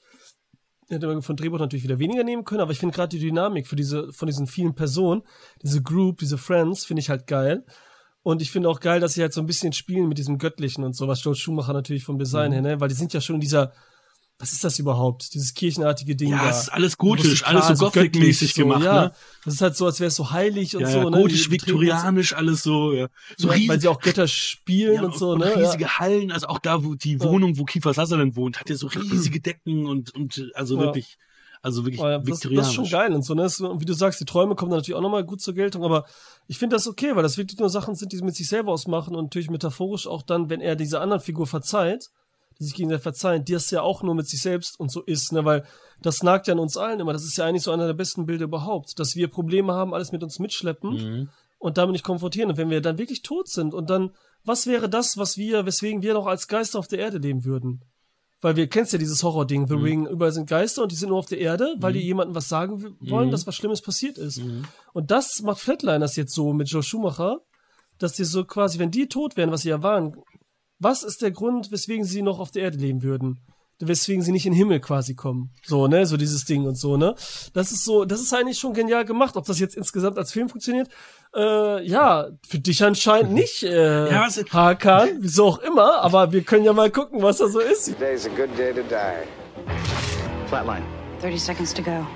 Hätte man von Drehbuch natürlich wieder weniger nehmen können, aber ich finde gerade die Dynamik für diese, von diesen vielen Personen, diese Group, diese Friends, finde ich halt geil. Und ich finde auch geil, dass sie halt so ein bisschen spielen mit diesem Göttlichen und so, was George Schumacher natürlich vom Design Mhm. her, ne? Weil die sind ja schon in dieser, was ist das überhaupt? Dieses kirchenartige Ding. Ja, da. es ist alles gotisch, so alles so Gothic-mäßig göttlich, gemacht, ja. ne? Das ist halt so, als wäre es so heilig und Ja, so, ne? gotisch, betreten viktorianisch, alles so, ja. So jetzt- riesig, Weil sie auch Götter spielen ja, und so, ne? riesige Hallen, also auch da, wo die Wohnung, wo Kiefer Sutherland wohnt, hat ja so riesige Decken und, und, also Ja. wirklich, also wirklich Ja. Ja, das, das ist schon geil und so, ne? Und wie du sagst, die Träume kommen dann natürlich auch nochmal gut zur Geltung, aber ich finde das okay, weil das wirklich nur Sachen sind, die sie mit sich selber ausmachen und natürlich metaphorisch auch dann, wenn er dieser anderen Figur verzeiht, die sich gegenseitig verzeihen, die es ja auch nur mit sich selbst und so ist, ne? Weil das nagt ja an uns allen immer. Das ist ja eigentlich so einer der besten Bilder überhaupt, dass wir Probleme haben, alles mit uns mitschleppen Mhm. und damit nicht konfrontieren. Und wenn wir dann wirklich tot sind und dann, was wäre das, was wir, weswegen wir noch als Geister auf der Erde leben würden? Weil wir kennst ja dieses Horror-Ding, The Ring, überall sind Geister und die sind nur auf der Erde, weil die jemandem was sagen wollen, dass was Schlimmes passiert ist. Und das macht Flatliners jetzt so mit Joe Schumacher, dass die so quasi, wenn die tot wären, was sie ja waren, was ist der Grund, weswegen sie noch auf der Erde leben würden? Weswegen sie nicht in den Himmel quasi kommen. So, ne, so dieses Ding und so, ne? Das ist so, das ist eigentlich schon genial gemacht. Ob das jetzt insgesamt als Film funktioniert, äh, ja, für dich anscheinend nicht, äh, Ja, was- Hakan, wieso auch immer, aber wir können ja mal gucken, was da so ist. Today's a good day to die. Flatline. 30 seconds to go.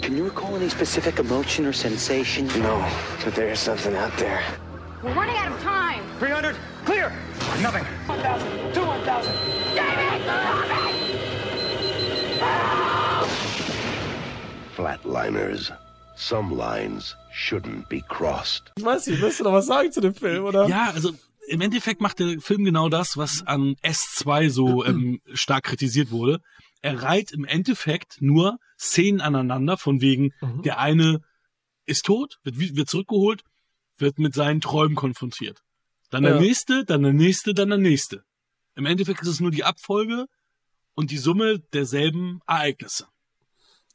Can you recall any specific emotion or sensation? No, but there is something out there. We're running out of time. 300, clear! Nothing. 1,000, to 1,000. David, stop it! Flatliners. Some lines shouldn't be crossed. Ich weiß nicht, willst du noch was sagen zu dem Film, oder? Ja, also im Endeffekt macht der Film genau das, was an S2 so ähm, stark kritisiert wurde. Er reiht im Endeffekt nur Szenen aneinander, von wegen, Mhm. der eine ist tot, wird, wird zurückgeholt, wird mit seinen Träumen konfrontiert. Dann der Ja. nächste, dann der nächste, dann der nächste. Im Endeffekt ist es nur die Abfolge und die Summe derselben Ereignisse.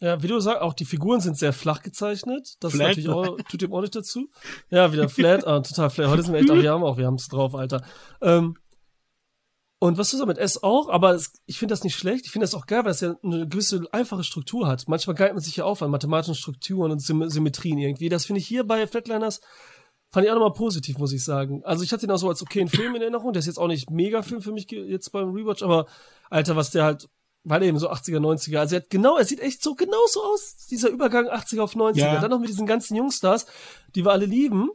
Ja, wie du sagst, auch die Figuren sind sehr flach gezeichnet. Das Flat? natürlich auch, tut dem auch nicht dazu. Ja, wieder flat, ah, total flat. Heute sind wir echt, ach, wir haben auch, wir haben es drauf, Alter. Ähm, und was du sagst mit S auch, aber es, ich finde das nicht schlecht. Ich finde das auch geil, weil es ja eine gewisse einfache Struktur hat. Manchmal geilt man sich ja auf an mathematischen Strukturen und Sym Symmetrien irgendwie. Das finde ich hier bei Flatliners fand ich auch nochmal positiv, muss ich sagen. Also ich hatte ihn auch so als okayen Film in Erinnerung. Der ist jetzt auch nicht mega Film für mich jetzt beim Rewatch, aber Alter, was der halt, war der eben so 80er, 90er. Also er hat genau, er sieht echt so genauso aus, dieser Übergang 80er auf 90er. Ja. Dann noch mit diesen ganzen Jungstars, die wir alle lieben.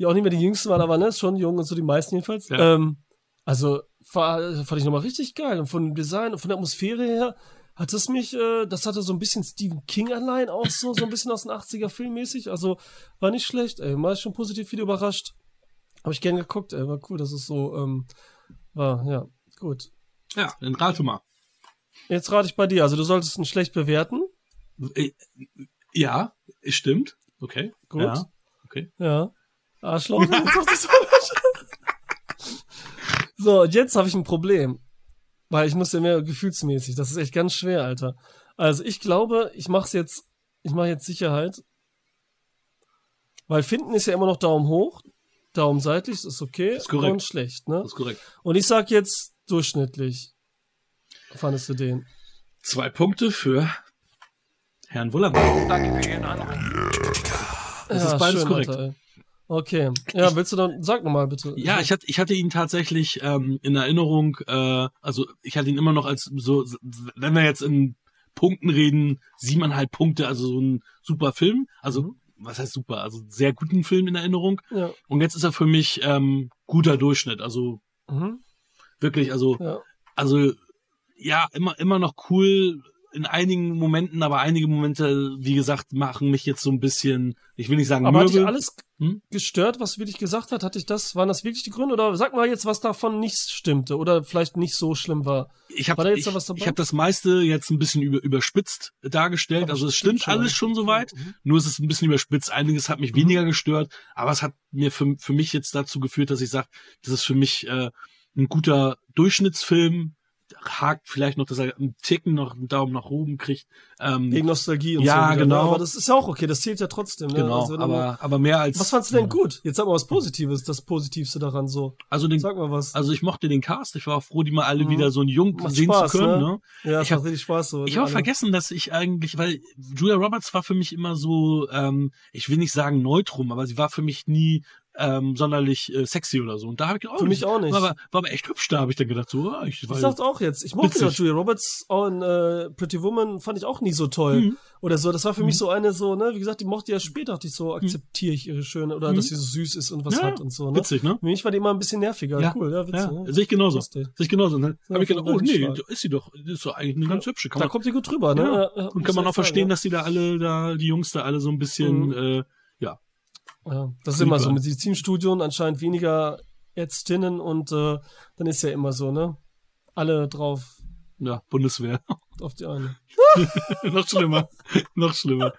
Die auch nicht mehr die jüngsten waren, aber ne, schon jung und so die meisten jedenfalls. Ja. Ähm, also war, fand ich nochmal richtig geil. Und von dem Design und von der Atmosphäre her hat es mich, äh, das hatte so ein bisschen Stephen King-Anleihen auch so, so ein bisschen aus den 80er filmmäßig. Also war nicht schlecht, ey. War ich schon positiv wieder überrascht. Habe ich gern geguckt, ey. War cool, dass es so ähm, war. Ja, gut. Ja, dann rate mal. Jetzt rate ich bei dir. Also du solltest ihn schlecht bewerten. Äh, Ja, stimmt. Okay. Gut. Ja, okay. Ja. Arschloch. So so, und jetzt habe ich ein Problem. Weil ich muss ja mehr gefühlsmäßig. Das ist echt ganz schwer, Alter. Also ich glaube, ich mach's jetzt, ich mache jetzt Sicherheit. Weil finden ist ja immer noch Daumen hoch, Daumen seitlich, das ist okay. Ist korrekt. Und schlecht, ne? Das ist korrekt. Und ich sag jetzt durchschnittlich. Fandest du den? Zwei Punkte für Herrn Wulland. Das ist beides korrekt. Alter. Okay. Ja, willst du dann, sag nochmal bitte. Ja, ich hatte, ich hatte ihn tatsächlich ähm, in Erinnerung, äh, also ich hatte ihn immer noch als so, wenn wir jetzt in Punkten reden, siebeneinhalb Punkte, also so ein super Film. Also, Mhm. was heißt super? Also sehr guten Film in Erinnerung. Ja. Und jetzt ist er für mich ähm, guter Durchschnitt. Also Mhm. wirklich, also, Ja. also ja, immer, immer noch cool in einigen Momenten, aber einige Momente, wie gesagt, machen mich jetzt so ein bisschen, ich will nicht sagen Aber hat dich alles Hm? gestört, was wirklich gesagt hat? Hatte ich das, waren das wirklich die Gründe? Oder sag mal jetzt, was davon nicht stimmte oder vielleicht nicht so schlimm war? ich habe da jetzt ich, da was dabei? ich hab das meiste jetzt ein bisschen über, überspitzt dargestellt. Aber also es stimmt stimmt alles schon soweit, Mhm. nur es ist ein bisschen überspitzt. Einiges hat mich weniger gestört, aber es hat mir für, für mich jetzt dazu geführt, dass ich sage, das ist für mich äh, ein guter Durchschnittsfilm. Hakt vielleicht noch, dass er einen Ticken noch einen Daumen nach oben kriegt. Ähm, Wegen Nostalgie und Ja, so. genau. Ne? Aber das ist ja auch okay, das zählt ja trotzdem. Ne? genau, Also, wenn du- aber, aber mehr als. was fandst du denn gut? Jetzt sag mal was Positives, das Positivste daran so. Also, den, Sag mal was. also ich mochte den Cast. Ich war auch froh, die mal alle Mhm. wieder so jung Macht sehen Spaß, zu können. ne? Ne? Ja, ich hab- macht richtig Spaß so. Ich habe vergessen, dass ich eigentlich, weil Julia Roberts war für mich immer so, ähm, ich will nicht sagen neutrum, aber sie war für mich nie ähm, sonderlich äh, sexy oder so. Und da habe ich gedacht, oh, Für mich auch nicht. War, aber- war aber echt hübsch da, habe ich dann gedacht, so, ah, ich, Ich dachte auch jetzt. Ich mochte ja Julia Roberts auch in äh, Pretty Woman, fand ich auch nie so toll. Mhm. Oder so. Das war für mich so eine so, ne, wie gesagt, die mochte ja später, dachte ich so, akzeptiere ich ihre schöne, oder dass sie so süß ist und was Mhm. Ja, hat und so, ne? witzig, ne? Für mich war die immer ein bisschen nerviger. Ja. Cool, ja, witzig. Ja, ne? sehe ich genauso. Sehe ich genauso. Ne? Ja, Habe ich gedacht, oh nee, ist sie doch, ist doch eigentlich eine ganz hübsche. Kann Da man, kommt die gut drüber, ne? ja. Und kann man auch verstehen, dass die da alle, da, die Jungs da alle so ein bisschen, Mhm. äh, ja. Das ist immer so. Mit Medizinstudien anscheinend weniger Ärztinnen und äh, dann ist ja immer so, ne? Alle drauf Ja, Bundeswehr. auf die eine. noch schlimmer. noch schlimmer.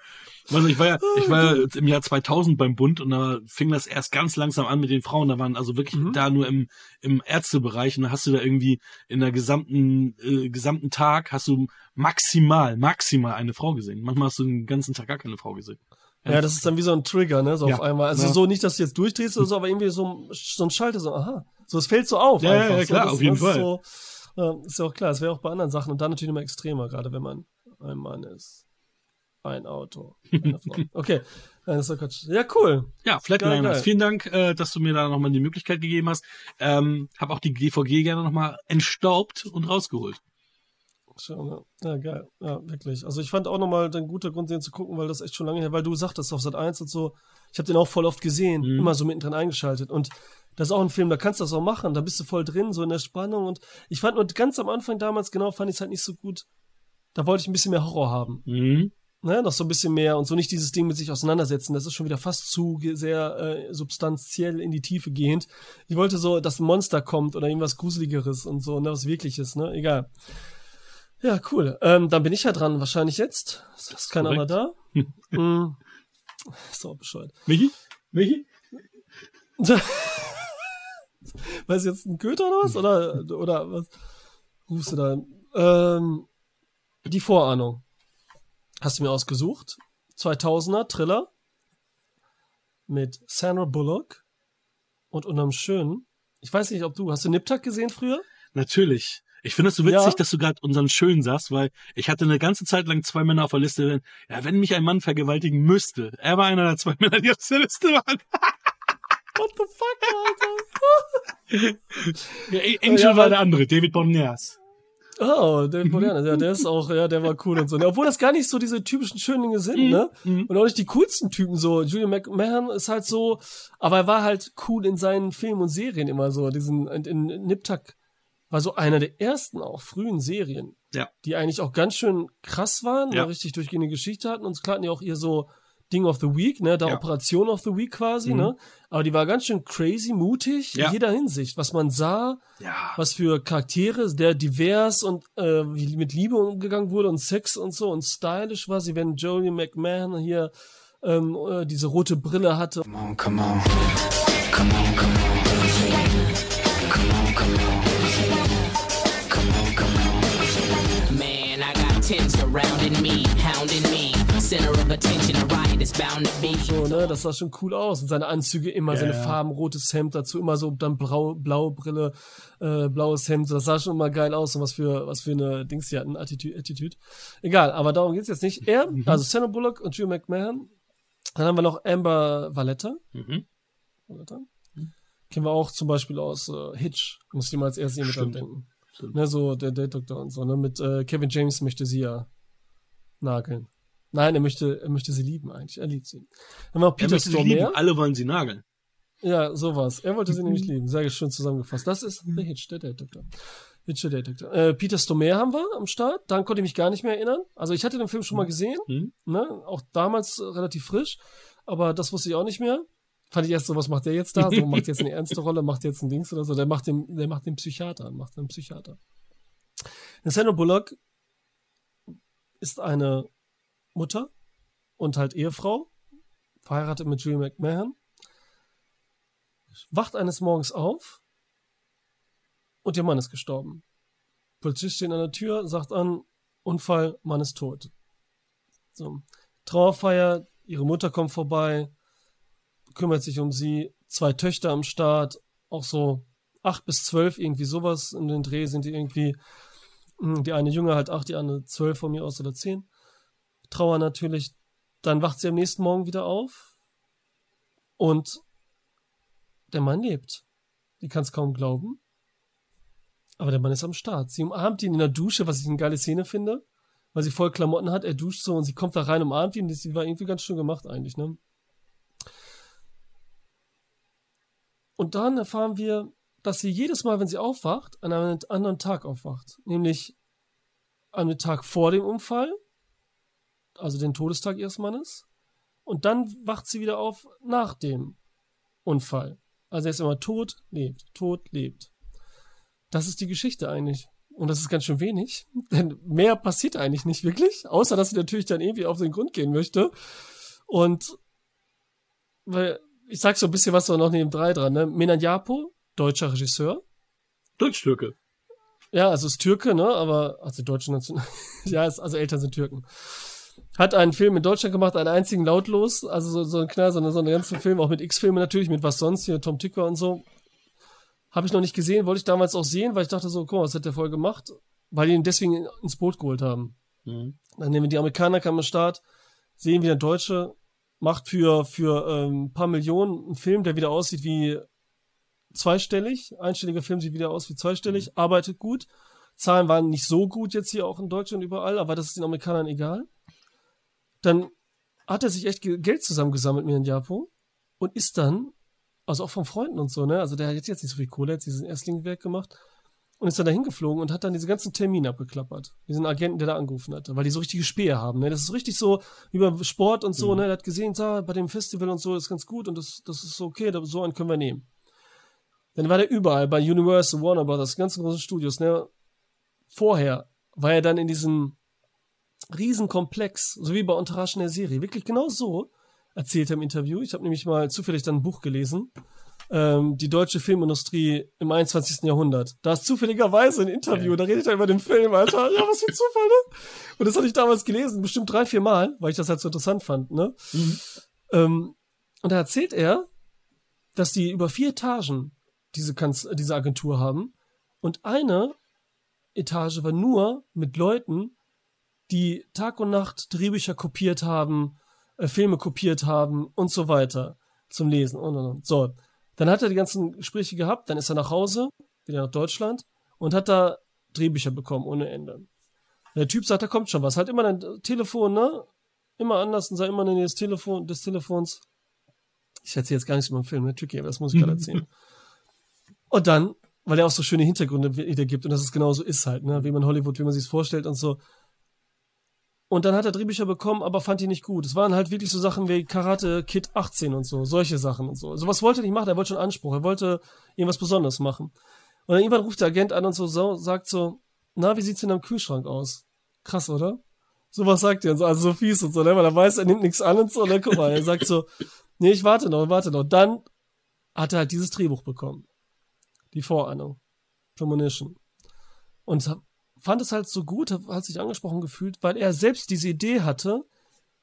Also ich war ja, ich war ja im Jahr 2000 beim Bund und da fing das erst ganz langsam an mit den Frauen. Da waren also wirklich Mhm. da nur im, im Ärztebereich und da hast du da irgendwie in der gesamten, äh, gesamten Tag hast du maximal, maximal eine Frau gesehen. Manchmal hast du den ganzen Tag gar keine Frau gesehen. Ja, das ist dann wie so ein Trigger, ne? So Ja. auf einmal. Also Ja. so nicht, dass du jetzt durchdrehst oder so, aber irgendwie so, so ein Schalter, so, aha. So, es fällt so auf. Ja, einfach. ja, so, klar, das, auf jeden das Fall. Ist, so, äh, ist ja auch klar, es wäre auch bei anderen Sachen und dann natürlich immer extremer, gerade wenn man ein Mann ist. Ein Auto. Eine Frau. Okay. Nein, das ist doch Quatsch. Ja, cool. Ja, Geil, Flatliners. geil. Vielen Dank, äh, dass du mir da nochmal die Möglichkeit gegeben hast. Ähm, hab auch die DVG gerne nochmal entstaubt und rausgeholt. Schon, ja. ja, geil. Ja, wirklich. Also ich fand auch nochmal ein guter Grund, den zu gucken, weil das echt schon lange her, weil du sagtest auf Sat 1 und so, ich habe den auch voll oft gesehen, Mhm. immer so mittendrin eingeschaltet. Und das ist auch ein Film, da kannst du das auch machen, da bist du voll drin, so in der Spannung. Und ich fand nur ganz am Anfang damals, genau, fand ich es halt nicht so gut. Da wollte ich ein bisschen mehr Horror haben. Mhm. Ne, noch so ein bisschen mehr und so nicht dieses Ding mit sich auseinandersetzen. Das ist schon wieder fast zu sehr äh, substanziell in die Tiefe gehend. Ich wollte so, dass ein Monster kommt oder irgendwas Gruseligeres und so, ne, was Wirkliches, ne? Egal. Ja, cool. Ähm, dann bin ich ja dran, wahrscheinlich jetzt. Ist kein Korrekt. anderer da? mm. Ist doch bescheuert. Michi? Michi? Was jetzt ein Köter oder was? Oder, oder was rufst du da? Ähm, die Vorahnung. Hast du mir ausgesucht? 2000er Thriller mit Sandra Bullock und unterm Schönen. Ich weiß nicht, ob du, hast du Niptak gesehen früher? Natürlich. Ich finde es so witzig, Ja. dass du gerade unseren Schön sagst, weil ich hatte eine ganze Zeit lang zwei Männer auf der Liste. Ja, wenn mich ein Mann vergewaltigen müsste, er war einer der zwei Männer, die auf der Liste waren. What the fuck, Alter? Ja, Angel Ja, war der andere, David Boreanaz. Oh, David Boreanaz, ja, der ist auch, ja, der war cool und so. Obwohl das gar nicht so diese typischen Schönlinge sind, Mhm. ne? Und auch nicht die coolsten Typen so. Julian McMahon ist halt so, aber er war halt cool in seinen Filmen und Serien immer so. Diesen, in, in Niptak war so einer der ersten auch frühen Serien, Ja. die eigentlich auch ganz schön krass waren, Ja. eine richtig durchgehende Geschichte hatten und klar hatten die auch ihr so Ding of the Week, ne, da Ja. Operation of the Week quasi, Mhm. ne? Aber die war ganz schön crazy, mutig Ja. in jeder Hinsicht, was man sah, Ja. was für Charaktere, der divers und äh, wie mit Liebe umgegangen wurde und Sex und so und stylisch war sie, wenn Jolie McMahon hier ähm, äh, diese rote Brille hatte. Come on, come on. Come on, come on. Be. So, ne, das sah schon cool aus. Und seine Anzüge immer, Ja, seine ja. Farben, rotes Hemd dazu, immer so dann blau, blaue Brille, äh, blaues Hemd. Das sah schon immer geil aus und was für, was für eine Dings sie hatten, Attitüde, Attitüde. Egal, aber darum geht's jetzt nicht. Er, Mhm. also Sandra Bullock und Julie McMahon. Dann haben wir noch Amber Valletta. Mhm. Valletta. Kennen wir auch zum Beispiel aus äh, Hitch. Muss ich mal als erstes mit dran Stimmt. denken. Stimmt. Ne, so der Date Doctor und so, ne? Mit äh, Kevin James möchte sie ja nageln. Nein, er möchte, er möchte sie lieben eigentlich. Er liebt sie. Dann haben wir Er Peter. Stormare. Alle wollen sie nageln. Ja, sowas. Er wollte sie Mhm. nämlich lieben. Sehr schön zusammengefasst. Das ist The Hitch, der Date Doctor. Hitch, der Date Doctor. Äh, Peter Stormare haben wir am Start. Daran konnte ich mich gar nicht mehr erinnern. Also ich hatte den Film schon mal gesehen. Mhm. Ne? Auch damals äh, relativ frisch. Aber das wusste ich auch nicht mehr. Fand ich erst so, was macht der jetzt da? So, macht jetzt eine ernste Rolle, macht jetzt ein Dings oder so. Der macht den, der macht den Psychiater, macht einen Psychiater. Sandra Bullock ist eine Mutter und halt Ehefrau, verheiratet mit Julie McMahon, wacht eines Morgens auf und ihr Mann ist gestorben. Polizist steht an der Tür, sagt an, Unfall, Mann ist tot. So. Trauerfeier, ihre Mutter kommt vorbei, kümmert sich um sie, zwei Töchter am Start, auch so acht bis zwölf, irgendwie sowas in den Dreh sind die irgendwie, hm, die eine jünger halt acht, die andere zwölf von mir aus oder zehn. Trauer natürlich. Dann wacht sie am nächsten Morgen wieder auf und der Mann lebt. Die kann es kaum glauben. Aber der Mann ist am Start. Sie umarmt ihn in der Dusche, was ich eine geile Szene finde, weil sie voll Klamotten hat. Er duscht so und sie kommt da rein, umarmt ihn. Das war irgendwie ganz schön gemacht eigentlich, ne? Und dann erfahren wir, dass sie jedes Mal, wenn sie aufwacht, an einem anderen Tag aufwacht. Nämlich an einem Tag vor dem Unfall, also den Todestag ihres Mannes. Und dann wacht sie wieder auf nach dem Unfall. Also er ist immer tot, lebt, tot, lebt. Das ist die Geschichte eigentlich. Und das ist ganz schön wenig, denn mehr passiert eigentlich nicht wirklich, außer dass sie natürlich dann irgendwie auf den Grund gehen möchte. Und weil, ich sag so ein bisschen was so noch neben drei dran, ne? Menan Japo, deutscher Regisseur. Deutsch-Türke. Ja, also ist Türke, ne? Aber, also deutsche Nation. ja, ist, also Eltern sind Türken. Hat einen Film in Deutschland gemacht, einen einzigen lautlos, also so, so ein Knall, so, eine, so einen ganzen Film, auch mit X-Filmen natürlich, mit was sonst hier, Tom Ticker und so. Habe ich noch nicht gesehen, wollte ich damals auch sehen, weil ich dachte so, guck mal, was hat der voll gemacht? Weil die ihn deswegen ins Boot geholt haben. Mhm. Dann nehmen wir die Amerikaner, kamen am Start, sehen wie der Deutsche macht für, für ähm, ein paar Millionen einen Film, der wieder aussieht wie zweistellig. Einstelliger Film sieht wieder aus wie zweistellig, arbeitet gut. Zahlen waren nicht so gut jetzt hier auch in Deutschland überall, aber das ist den Amerikanern egal. Dann hat er sich echt Ge- Geld zusammengesammelt mit in Japo und ist dann, also auch von Freunden und so, ne? Also der hat jetzt, nicht so viel Kohle, hat diesen Erstlingswerk gemacht und ist dann dahin geflogen und hat dann diese ganzen Termine abgeklappert. Diesen Agenten, der da angerufen hatte, weil die so richtige Spähe haben, ne? Das ist richtig so beim Sport und so, ne? Der hat gesehen, da, bei dem Festival und so ist ganz gut und das, das ist so okay, da- so einen können wir nehmen. Dann war der überall, bei Universal, Warner Brothers, ganzen großen Studios, ne? Vorher war er dann in diesem Riesenkomplex, so wie bei Entourage in der Serie. Wirklich genau so erzählt er im Interview. Ich habe nämlich mal zufällig dann ein Buch gelesen. Ähm, die deutsche Filmindustrie im 21. Jahrhundert. Da ist zufälligerweise ein Interview, da redet er über den Film, Alter. Ja, was für ein Zufall, ne? Und das hatte ich damals gelesen, bestimmt drei, vier Mal, weil ich das halt so interessant fand, ne? Ähm, und da erzählt er, dass die über vier Etagen diese, Kanz diese Agentur haben. Und eine Etage war nur mit Leuten, die Tag und Nacht Drehbücher kopiert haben, äh, Filme kopiert haben und so weiter zum Lesen und und und. So, dann hat er die ganzen Gespräche gehabt, dann ist er nach Hause, wieder nach Deutschland und hat da Drehbücher bekommen ohne Ende. Der Typ sagt, da kommt schon was. Hat immer ein Telefon, ne? Immer anders und sei immer in des, Telefon, des Telefons. Ich erzähle jetzt gar nichts über den Film, ne? Tricky, aber das muss ich gerade erzählen. Und dann, weil er auch so schöne Hintergründe wieder gibt und dass es genauso ist halt, ne? Wie man Hollywood, wie man sich vorstellt und so. Und dann hat er Drehbücher bekommen, aber fand die nicht gut. Es waren halt wirklich so Sachen wie Karate Kid 18 und so, solche Sachen und so. Sowas wollte er nicht machen, er wollte schon Anspruch, er wollte irgendwas Besonderes machen. Und dann irgendwann ruft der Agent an und so, so sagt so, na, wie sieht's denn am Kühlschrank aus? Krass, oder? Sowas sagt er so, also so fies und so, ne? Weil er weiß, er nimmt nichts an und so, ne? Guck mal, er sagt so, nee, ich warte noch, warte noch. Dann hat er halt dieses Drehbuch bekommen. Die Vorahnung. Premonition. Und fand es halt so gut, hat sich angesprochen gefühlt, weil er selbst diese Idee hatte,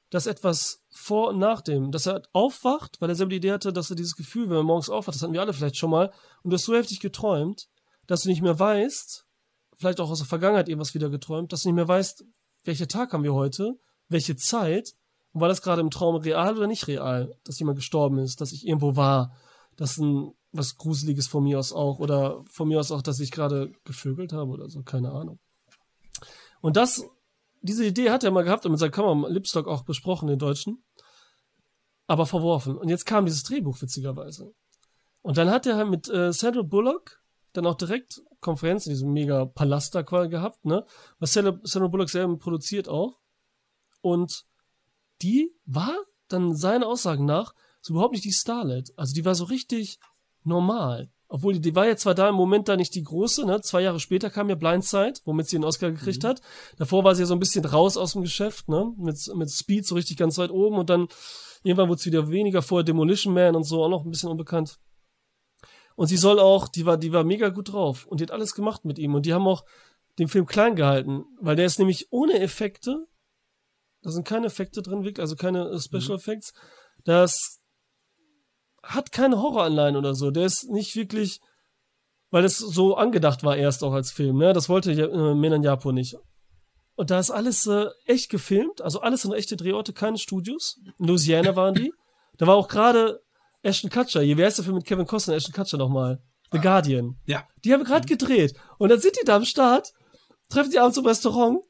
dass etwas vor und nach dem, dass er aufwacht, weil er selber die Idee hatte, dass er dieses Gefühl, wenn er morgens aufwacht, das hatten wir alle vielleicht schon mal, und du hast so heftig geträumt, dass du nicht mehr weißt, vielleicht auch aus der Vergangenheit irgendwas wieder geträumt, dass du nicht mehr weißt, welcher Tag haben wir heute, welche Zeit, und war das gerade im Traum real oder nicht real, dass jemand gestorben ist, dass ich irgendwo war, dass ein was Gruseliges von mir aus auch, oder von mir aus auch, dass ich gerade gevögelt habe oder so, keine Ahnung. Und das, diese Idee hat er mal gehabt und mit seinem Kammer Lipstock auch besprochen, den Deutschen. Aber verworfen. Und jetzt kam dieses Drehbuch, witzigerweise. Und dann hat er halt mit äh, Sandra Bullock dann auch direkt Konferenz in diesem mega Palast da quasi gehabt, ne? Was Sandra, Sandra Bullock selber produziert auch. Und die war dann seinen Aussagen nach so überhaupt nicht die Starlet. Also die war so richtig normal. Obwohl die, die war ja zwar da im Moment da nicht die große, ne? Zwei Jahre später kam ja Blindside, womit sie den Oscar gekriegt hat. Davor war sie ja so ein bisschen raus aus dem Geschäft, ne? Mit, mit Speed so richtig ganz weit oben und dann irgendwann wurde es wieder weniger, vorher Demolition Man und so auch noch ein bisschen unbekannt. Und sie soll auch, die war, die war mega gut drauf und die hat alles gemacht mit ihm und die haben auch den Film klein gehalten, weil der ist nämlich ohne Effekte, da sind keine Effekte drin, wirklich, also keine äh, Special Effects, das hat keine Horroranleihen oder so. Der ist nicht wirklich, weil das so angedacht war erst auch als Film, ne? Das wollte ja, äh, Menan Japo nicht. Und da ist alles äh, echt gefilmt, also alles in echte Drehorte, keine Studios. In Louisiana waren die. Da war auch gerade Ashton Kutcher, hier, wer heißt der Film mit Kevin Costner, Ashton Kutcher nochmal? The Guardian. Ja. Die haben gerade gedreht. Und dann sind die da am Start, treffen die abends im Restaurant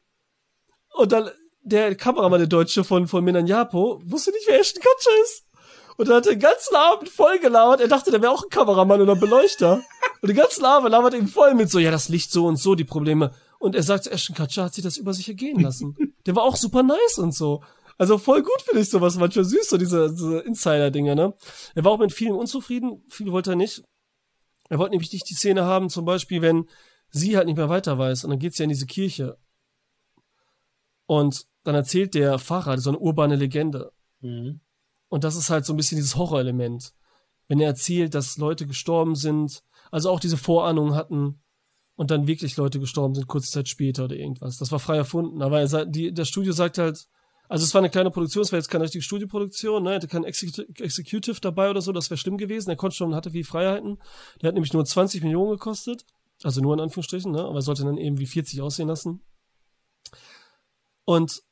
und dann der Kameramann, der Deutsche von, von Minan Japo, wusste nicht, wer Ashton Kutcher ist. Und er hat den ganzen Abend voll gelabert. Er dachte, der wäre auch ein Kameramann oder ein Beleuchter. Und den ganzen Abend labert ihm voll mit so, ja, das Licht so und so, die Probleme. Und er sagt, Ashton Kutcher hat sich das über sich ergehen lassen. Der war auch super nice und so. Also voll gut finde ich sowas, manchmal süß, so diese, diese Insider-Dinge, ne? Er war auch mit vielen unzufrieden, viel wollte er nicht. Er wollte nämlich nicht die Szene haben, zum Beispiel, wenn sie halt nicht mehr weiter weiß und dann geht sie in diese Kirche. Und dann erzählt der Pfarrer so eine urbane Legende. Mhm. Und das ist halt so ein bisschen dieses Horrorelement. Wenn er erzählt, dass Leute gestorben sind, also auch diese Vorahnungen hatten und dann wirklich Leute gestorben sind, kurze Zeit später oder irgendwas. Das war frei erfunden. Aber er sagt, die, das Studio sagt halt, also es war eine kleine Produktion, es war jetzt keine richtige Studioproduktion, ne? er hatte Execu Executive dabei oder so, das wäre schlimm gewesen. Er konnte schon, hatte viel Freiheiten. Der hat nämlich nur 20 Millionen gekostet. Also nur in Anführungsstrichen, ne? aber er sollte dann eben wie 40 aussehen lassen. Und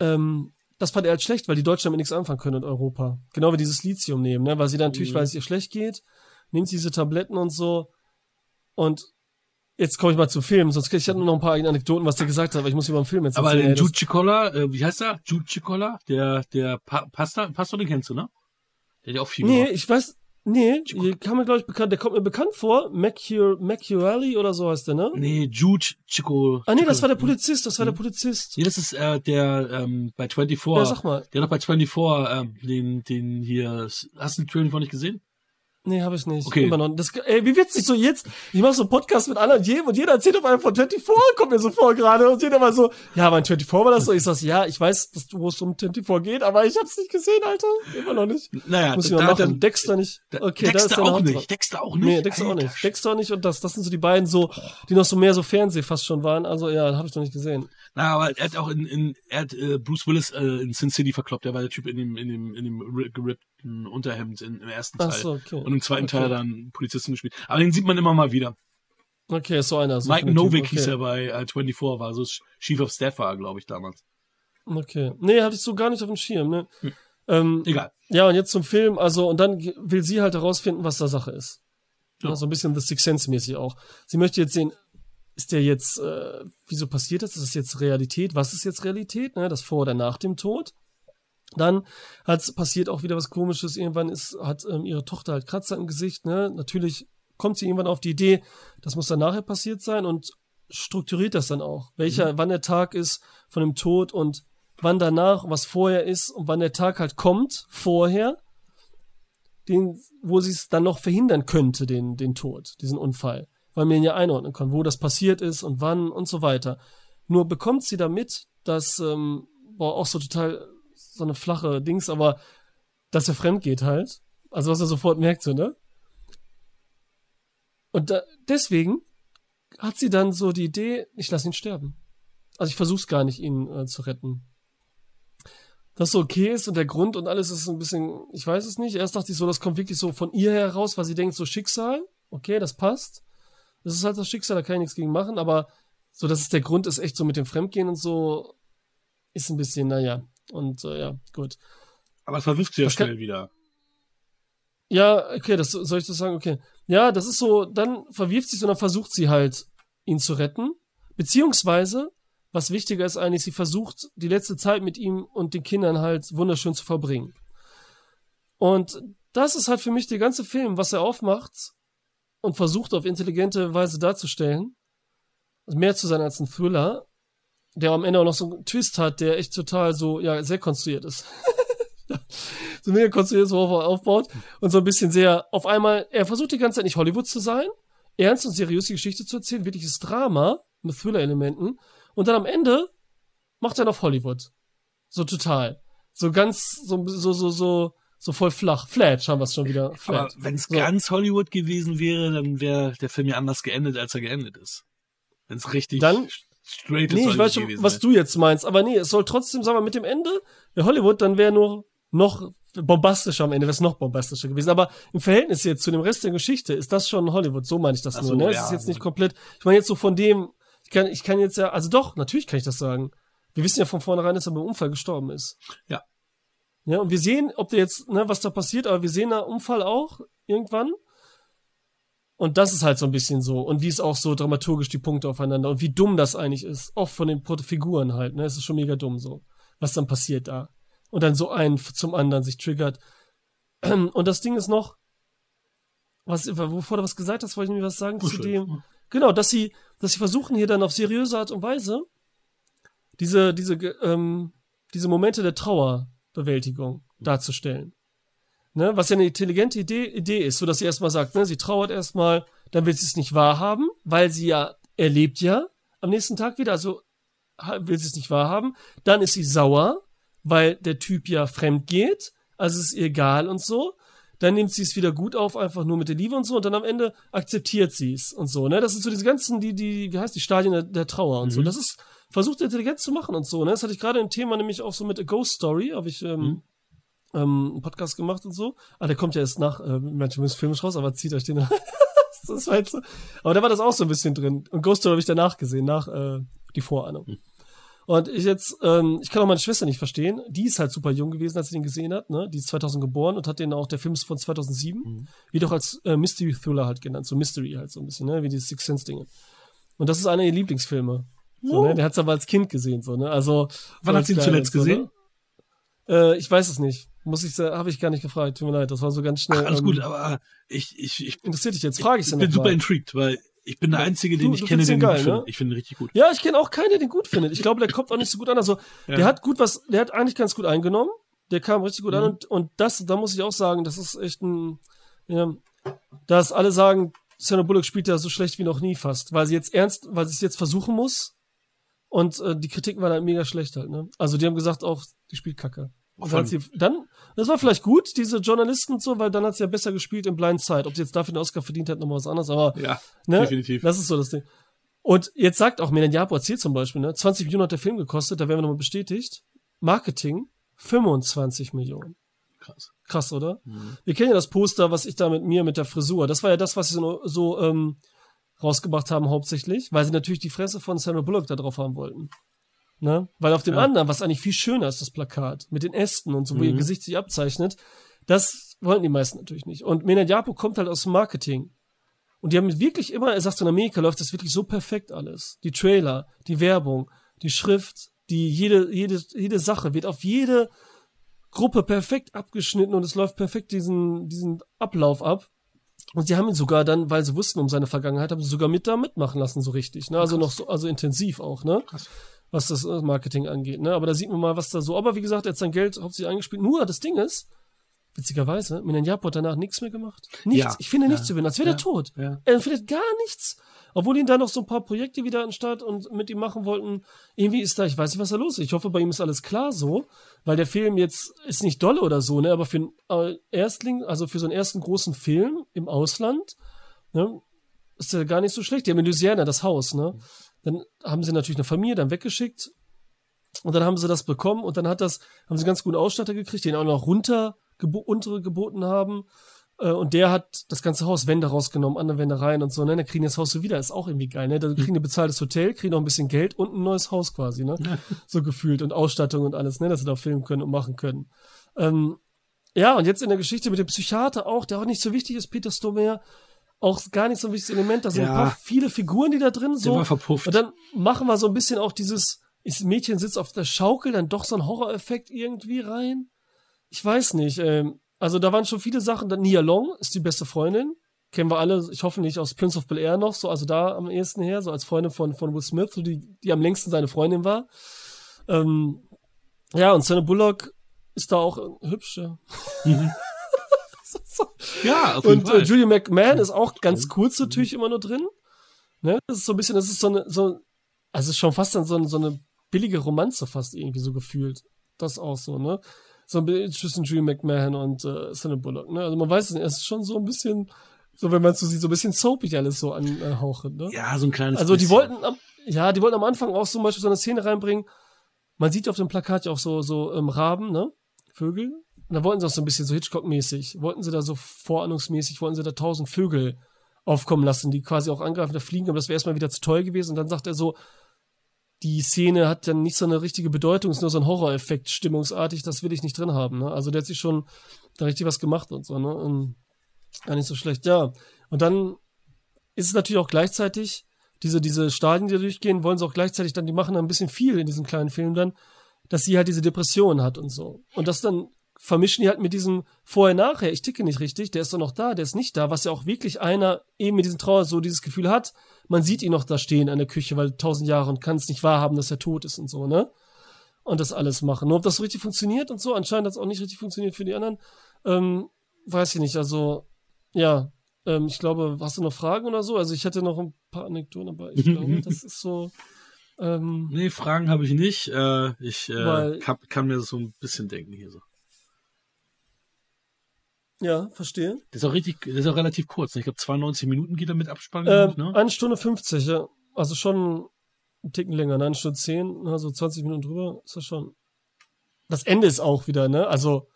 ähm, das fand er halt schlecht, weil die Deutschen damit nichts anfangen können in Europa. Genau wie dieses Lithium nehmen, ne? Weil sie dann natürlich, Mhm. weil es ihr schlecht geht, nimmt sie diese Tabletten und so. Und jetzt komme ich mal zum Film, sonst ich hatte nur noch ein paar Anekdoten, was der gesagt hat, aber ich muss über den Film jetzt Aber erzählen. den ey, das- Jude Chicola, äh, wie heißt er? Jude Chicola? Der, der pa Pastor, Pastor, den kennst du, ne? Der hat ja auch viel Nee, gemacht. ich weiß, nee, der kam mir, glaube ich, bekannt, der kommt mir bekannt vor. Macurelli oder so heißt der, ne? Nee, Jude Chico. Ah, nee, das war der Polizist, das war der Polizist. Nee, das ist äh, der ähm, bei 24. Ja, sag mal. Der hat doch bei 24 ähm, den, den hier. Hast du den 24 nicht gesehen? Nee, habe ich nicht. Okay. Immer noch. Das, ey, wie witzig so jetzt. Ich mache so einen Podcast mit anderen jedem und jeder erzählt auf einmal von 24, kommt mir so vor gerade. Und jeder mal so, ja, aber in 24 war das so. Ich sag, ja, ich weiß, dass du, wo es um 24 geht, aber ich hab's nicht gesehen, Alter. Immer noch nicht. Naja, Muss ich da- mal da- machen. Dexter nicht. Okay, da ist Dexter auch nicht. Dexter auch nicht. Nee, Dexter auch Alter, nicht. Dexter auch nicht und das, das sind so die beiden so, die noch so mehr so Fernseh fast schon waren. Also ja, habe ich noch nicht gesehen. Na, aber er hat auch in, in er hat äh, Bruce Willis äh, in Sin City verkloppt. Der war der Typ in dem in dem in dem ri- gerippten Unterhemd in, im ersten Teil. So, okay. Und im zweiten Okay. Teil dann Polizisten gespielt. Aber den sieht man immer mal wieder. Okay, so einer. So Mike Novick okay. hieß er bei äh, 24, war so Chief of Staff war, glaube ich, damals. Okay. Nee, hatte ich so gar nicht auf dem Schirm, ne? Hm. Ähm, Egal. Ja, und jetzt zum Film, also, und dann will sie halt herausfinden, was da Sache ist. Ja. Ja. so ein bisschen The Sixth Sense mäßig auch. Sie möchte jetzt sehen, ist der jetzt, äh, wieso passiert das? Ist das jetzt Realität? Was ist jetzt Realität? Ne? Das vor oder nach dem Tod? Dann hat passiert auch wieder was Komisches. Irgendwann ist, hat ähm, ihre Tochter halt Kratzer im Gesicht. Ne? Natürlich kommt sie irgendwann auf die Idee, das muss dann nachher passiert sein und strukturiert das dann auch. Welcher, wann der Tag ist von dem Tod und wann danach, was vorher ist und wann der Tag halt kommt, vorher, den, wo sie es dann noch verhindern könnte, den, den Tod, diesen Unfall. Weil man ihn ja einordnen kann, wo das passiert ist und wann und so weiter. Nur bekommt sie damit, dass, ähm, boah, auch so total so eine flache Dings, aber dass er fremd geht halt. Also was er sofort merkt, so, ne? Und da, deswegen hat sie dann so die Idee, ich lasse ihn sterben. Also ich versuch's gar nicht, ihn äh, zu retten. Das so okay ist und der Grund und alles ist ein bisschen, ich weiß es nicht. Erst dachte ich so, das kommt wirklich so von ihr heraus, weil sie denkt, so Schicksal, okay, das passt. Das ist halt das Schicksal, da kann ich nichts gegen machen, aber so, dass es der Grund ist, echt so mit dem Fremdgehen und so, ist ein bisschen, naja. Und äh, ja, gut. Aber es verwirft sie ja Das kann- schnell wieder. Ja, okay, das soll ich das sagen? Okay. Ja, das ist so, dann verwirft sie und dann versucht sie halt, ihn zu retten. Beziehungsweise, was wichtiger ist eigentlich, sie versucht, die letzte Zeit mit ihm und den Kindern halt wunderschön zu verbringen. Und das ist halt für mich der ganze Film, was er aufmacht und versucht auf intelligente Weise darzustellen. Also mehr zu sein als ein Thriller, der am Ende auch noch so einen Twist hat, der echt total so, ja, sehr konstruiert ist. so mega konstruiert, so auf- aufbaut und so ein bisschen sehr, auf einmal, er versucht die ganze Zeit nicht Hollywood zu sein, ernst und seriös die Geschichte zu erzählen, wirkliches Drama mit Thriller-Elementen und dann am Ende macht er auf Hollywood. So total. So ganz, so, so, so, so, so voll flach. Flat haben wir es schon wieder. Aber Flat. wenn es So. ganz Hollywood gewesen wäre, dann wäre der Film ja anders geendet, als er geendet ist. Wenn es richtig Dann- straight Nee, ich weiß schon, was wäre. du jetzt meinst, aber nee, es soll trotzdem, sagen wir, mit dem Ende, der Hollywood, dann wäre nur noch bombastischer am Ende, wäre es noch bombastischer gewesen. Aber im Verhältnis jetzt zu dem Rest der Geschichte ist das schon Hollywood, so meine ich das Ach nur. so, ne? Es ja, ist jetzt nicht also- komplett, ich meine jetzt so von dem, ich kann, ich kann jetzt ja, also doch, natürlich kann ich das sagen. Wir wissen ja von vornherein, dass er beim Unfall gestorben ist. Ja. Ja, und wir sehen, ob der jetzt, ne, was da passiert, aber wir sehen da Unfall auch irgendwann. Und das ist halt so ein bisschen so. Und wie es auch so dramaturgisch die Punkte aufeinander und wie dumm das eigentlich ist. Auch von den Figuren halt, ne? Es ist schon mega dumm so. Was dann passiert da. Und dann so ein zum anderen sich triggert. Und das Ding ist noch, was, wovor du was gesagt hast, wollte ich mir was sagen Oh, zu dem. Genau, dass sie, dass sie versuchen hier dann auf seriöse Art und Weise diese, diese, ähm, diese Momente der Trauerbewältigung darzustellen. Ne, was ja eine intelligente Idee, Idee ist, so dass sie erstmal sagt, ne, sie trauert erstmal, dann will sie es nicht wahrhaben, weil sie ja erlebt ja am nächsten Tag wieder, also will sie es nicht wahrhaben. Dann ist sie sauer, weil der Typ ja fremd geht, also ist ihr egal und so. Dann nimmt sie es wieder gut auf, einfach nur mit der Liebe und so, und dann am Ende akzeptiert sie es und so, ne? Das sind so diese ganzen, die, die, wie heißt die Stadien der, der Trauer und so. Das ist, versucht intelligent zu machen und so, ne? Das hatte ich gerade im Thema nämlich auch so mit A Ghost Story, habe ich, ähm, ähm, einen Podcast gemacht und so. Ah, der kommt ja erst nach, äh, manche müssen filmisch raus, aber zieht euch den. das war jetzt so. Aber da war das auch so ein bisschen drin. Und Ghost Story habe ich danach gesehen, nach äh, die Vorahnung. Und ich jetzt, ähm, ich kann auch meine Schwester nicht verstehen. Die ist halt super jung gewesen, als sie den gesehen hat. Ne? Die ist 2000 geboren und hat den auch, der Film ist von 2007, wie doch als äh, Mystery Thriller halt genannt. So Mystery halt so ein bisschen, ne? wie die Six Sense Dinge. Und das ist einer ihrer Lieblingsfilme. So, ne? Der hat es aber als Kind gesehen, so, ne? Also. Wann so hat sie ihn zuletzt Kleiner, gesehen? So, ne? äh, ich weiß es nicht. Muss ich sagen, habe ich gar nicht gefragt. Tut mir leid, das war so ganz schnell. Ach, alles ähm, gut, aber ich, ich, ich, Interessiert dich jetzt? Frage ich ich bin super mal. intrigued, weil ich bin der Einzige, den Du- ich du kenne, den gut geil, finde. ne? Ich finde ihn richtig gut. Ja, ich kenne auch keinen, der den gut findet. Ich glaube, der kommt auch nicht so gut an. Also, der hat gut was, der hat eigentlich ganz gut eingenommen. Der kam richtig gut an Mhm. und, und das, da muss ich auch sagen, das ist echt ein, ja, dass alle sagen, Sandra Bullock spielt ja so schlecht wie noch nie fast, weil sie jetzt ernst, weil sie es jetzt versuchen muss. Und äh, die Kritiken waren halt mega schlecht halt, ne? Also die haben gesagt auch, die spielt Kacke. Und dann, sie, dann, das war vielleicht gut, diese Journalisten und so, weil dann hat sie ja besser gespielt in Blind Side. Ob sie jetzt dafür den Oscar verdient hat, nochmal was anderes, aber Ja, ne? definitiv. Das ist so das Ding. Und jetzt sagt auch Milan Japo erzählt zum Beispiel, ne, 20 Millionen hat der Film gekostet, da werden wir nochmal bestätigt. Marketing 25 Millionen. Krass. Krass, oder? Mhm. Wir kennen ja das Poster, was ich da mit mir mit der Frisur. Das war ja das, was sie so, so ähm, rausgebracht haben hauptsächlich, weil sie natürlich die Fresse von Sandra Bullock da drauf haben wollten. Ne? Weil auf dem Ja. anderen, was eigentlich viel schöner ist, das Plakat, mit den Ästen und so, wo ihr Mhm. Gesicht sich abzeichnet, das wollten die meisten natürlich nicht. Und Milan Japo kommt halt aus dem Marketing. Und die haben wirklich immer, er sagt, in Amerika läuft das wirklich so perfekt alles. Die Trailer, die Werbung, die Schrift, die jede, jede, jede Sache wird auf jede Gruppe perfekt abgeschnitten und es läuft perfekt diesen, diesen Ablauf ab. Und sie haben ihn sogar dann, weil sie wussten um seine Vergangenheit, haben sie sogar mit da mitmachen lassen, so richtig. Ne? Also noch so, also intensiv auch, ne? Was das äh, Marketing angeht, ne? Aber da sieht man mal, was da so. Aber wie gesagt, er hat sein Geld hauptsächlich eingespielt. Nur das Ding ist, witzigerweise, Minan Japo hat danach nichts mehr gemacht. Nichts. Ja. Ich finde nichts Ja. über ihn, als wäre Ja. er tot. Ja. Er findet gar nichts. Obwohl ihn da noch so ein paar Projekte wieder anstatt und mit ihm machen wollten. Irgendwie ist da, ich weiß nicht, was da los ist. Ich hoffe, bei ihm ist alles klar so, weil der Film jetzt ist nicht dolle oder so, ne, aber für einen äh, Erstling, also für so einen ersten großen Film im Ausland, ne, ist der gar nicht so schlecht. Die haben in Louisiana das Haus, ne. Dann haben sie natürlich eine Familie dann weggeschickt und dann haben sie das bekommen und dann hat das, haben sie einen ganz guten Ausstatter gekriegt, den auch noch runter gebo untere geboten haben. Äh, Und der hat das ganze Haus Wände rausgenommen, andere Wände rein und so, ne? Dann kriegen das Haus so wieder, ist auch irgendwie geil, ne? Da kriegen die bezahltes Hotel, kriegen noch ein bisschen Geld und ein neues Haus quasi, ne? So gefühlt und Ausstattung und alles, ne? Dass sie da filmen können und machen können. Ähm, ja, und jetzt in der Geschichte mit dem Psychiater auch, der auch nicht so wichtig ist, Peter Stormare, auch gar nicht so ein wichtiges Element. Da sind Ja. ein paar viele Figuren, die da drin Der so. war verpufft. Und dann machen wir so ein bisschen auch dieses, das Mädchen sitzt auf der Schaukel, dann doch so ein Horror-Effekt irgendwie rein. Ich weiß nicht. Ähm, also da waren schon viele Sachen. Dann Nia Long ist die beste Freundin. Kennen wir alle, ich hoffe nicht aus Prince of Bel Air noch, so, also da am ehesten her, so als Freundin von, von Will Smith, so die, die am längsten seine Freundin war. Ähm, ja, und Sandra Bullock ist da auch äh, hübsch, ja. Ja, auf jeden Und äh, Fall. Julie McMahon ist auch ganz kurz natürlich immer nur drin. Ne? Das ist so ein bisschen, das ist so eine, so, also es ist schon fast dann so, eine- so eine billige Romanze fast irgendwie so gefühlt. Das auch so, ne? So ein bisschen zwischen Julie McMahon und äh, Sandra Bullock, ne? Also man weiß es nicht, es ist schon so ein bisschen, so wenn man es so sieht, so ein bisschen soapig alles so anhauchen, ne? ja, so ein kleines Also die bisschen. wollten, am, ja, die wollten am Anfang auch zum Beispiel so eine Szene reinbringen. Man sieht auf dem Plakat ja auch so, so ähm, Raben, ne? Vögel. Und da wollten sie auch so ein bisschen so Hitchcock-mäßig. Wollten sie da so vorahnungsmäßig, wollten sie da tausend Vögel aufkommen lassen, die quasi auch angreifen, da fliegen, aber das wäre erstmal wieder zu teuer gewesen. Und dann sagt er so, die Szene hat dann nicht so eine richtige Bedeutung, ist nur so ein Horroreffekt, stimmungsartig, das will ich nicht drin haben. Ne? Also der hat sich schon da richtig was gemacht und so, ne? Und gar nicht so schlecht, ja. Und dann ist es natürlich auch gleichzeitig, diese, diese Stadien, die da durchgehen, wollen sie auch gleichzeitig dann, die machen dann ein bisschen viel in diesem kleinen Film dann, dass sie halt diese Depression hat und so. Und das dann vermischen die halt mit diesem Vorher-Nachher, ich ticke nicht richtig, der ist doch noch da, der ist nicht da, was ja auch wirklich einer eben mit diesem Trauer so dieses Gefühl hat, man sieht ihn noch da stehen an der Küche, weil tausend Jahre und kann es nicht wahrhaben, dass er tot ist und so, ne? Und das alles machen. Nur ob das so richtig funktioniert und so, anscheinend hat es auch nicht richtig funktioniert für die anderen, ähm, weiß ich nicht, also, ja, ähm, ich glaube, hast du noch Fragen oder so? Also ich hätte noch ein paar Anekdoten, aber ich glaube, das ist so, ähm, Nee, Fragen habe ich nicht. Äh, ich äh, Weil- kann, kann mir so ein bisschen denken hier so. Ja, verstehe. Das ist auch richtig, das ist auch relativ kurz. Ne? Ich glaube, 92 Minuten geht er mit Abspann. Ähm, ne? Eine Stunde 50, ja. Also schon einen Ticken länger, ne? eine Stunde 10, also 20 Minuten drüber, ist das schon. Das Ende ist auch wieder, ne? Also,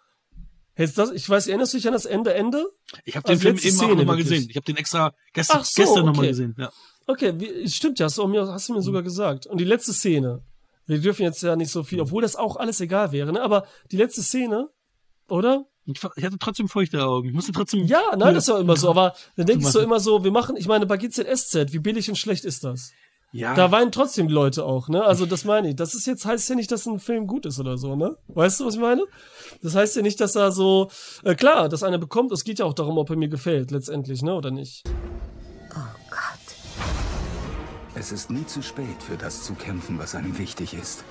jetzt das, ich weiß, erinnerst du dich an das Ende, Ende? Ich habe den also Film eben auch Szene nochmal wirklich. gesehen. Ich habe den extra gestern, so, gestern nochmal okay. gesehen. Ja. Okay, wie, stimmt ja, hast du, mir, hast du mir sogar gesagt. Und die letzte Szene. Wir dürfen jetzt ja nicht so viel, obwohl das auch alles egal wäre, ne? Aber die letzte Szene, oder? Ich, ich hatte trotzdem feuchte Augen. Ich musste trotzdem. Ja, nein, das ist ja immer so. Aber dann denke ich so immer so, wir machen, ich meine, bei GZSZ, wie billig und schlecht ist das? ja. Da weinen trotzdem die Leute auch, ne? Also das meine ich. Das ist jetzt heißt ja nicht, dass ein Film gut ist oder so, ne? Weißt du, was ich meine? Das heißt ja nicht, dass er so äh, klar, dass einer bekommt. Es geht ja auch darum, ob er mir gefällt letztendlich, ne? Oder nicht? Oh Gott. Es ist nie zu spät für das zu kämpfen, was einem wichtig ist.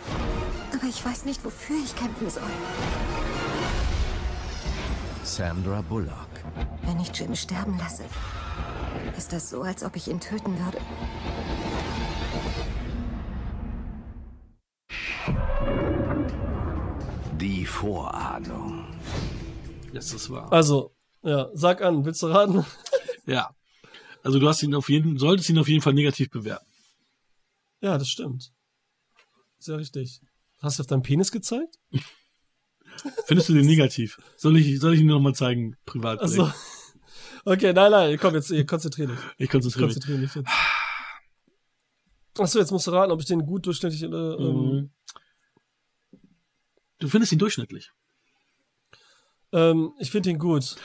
Aber ich weiß nicht, wofür ich kämpfen soll. Sandra Bullock. Wenn ich Jim sterben lasse, ist das so, als ob ich ihn töten würde. Die Vorahnung. Das ist wahr. Also ja, sag an, willst du raten? Ja. Also du hast ihn auf jeden, solltest ihn auf jeden Fall negativ bewerten. ja, das stimmt. Ja richtig. Hast du auf deinen Penis gezeigt? Findest du den negativ? Soll ich, soll ich ihn dir nochmal zeigen, privat? Also okay, nein, nein, komm jetzt, hier, konzentrier dich. Ich konzentriere mich. Konzentrier dich jetzt. Achso, jetzt musst du raten, ob ich den gut durchschnittlich oder ähm, Mhm. Du findest ihn durchschnittlich. ähm, ich finde ihn gut.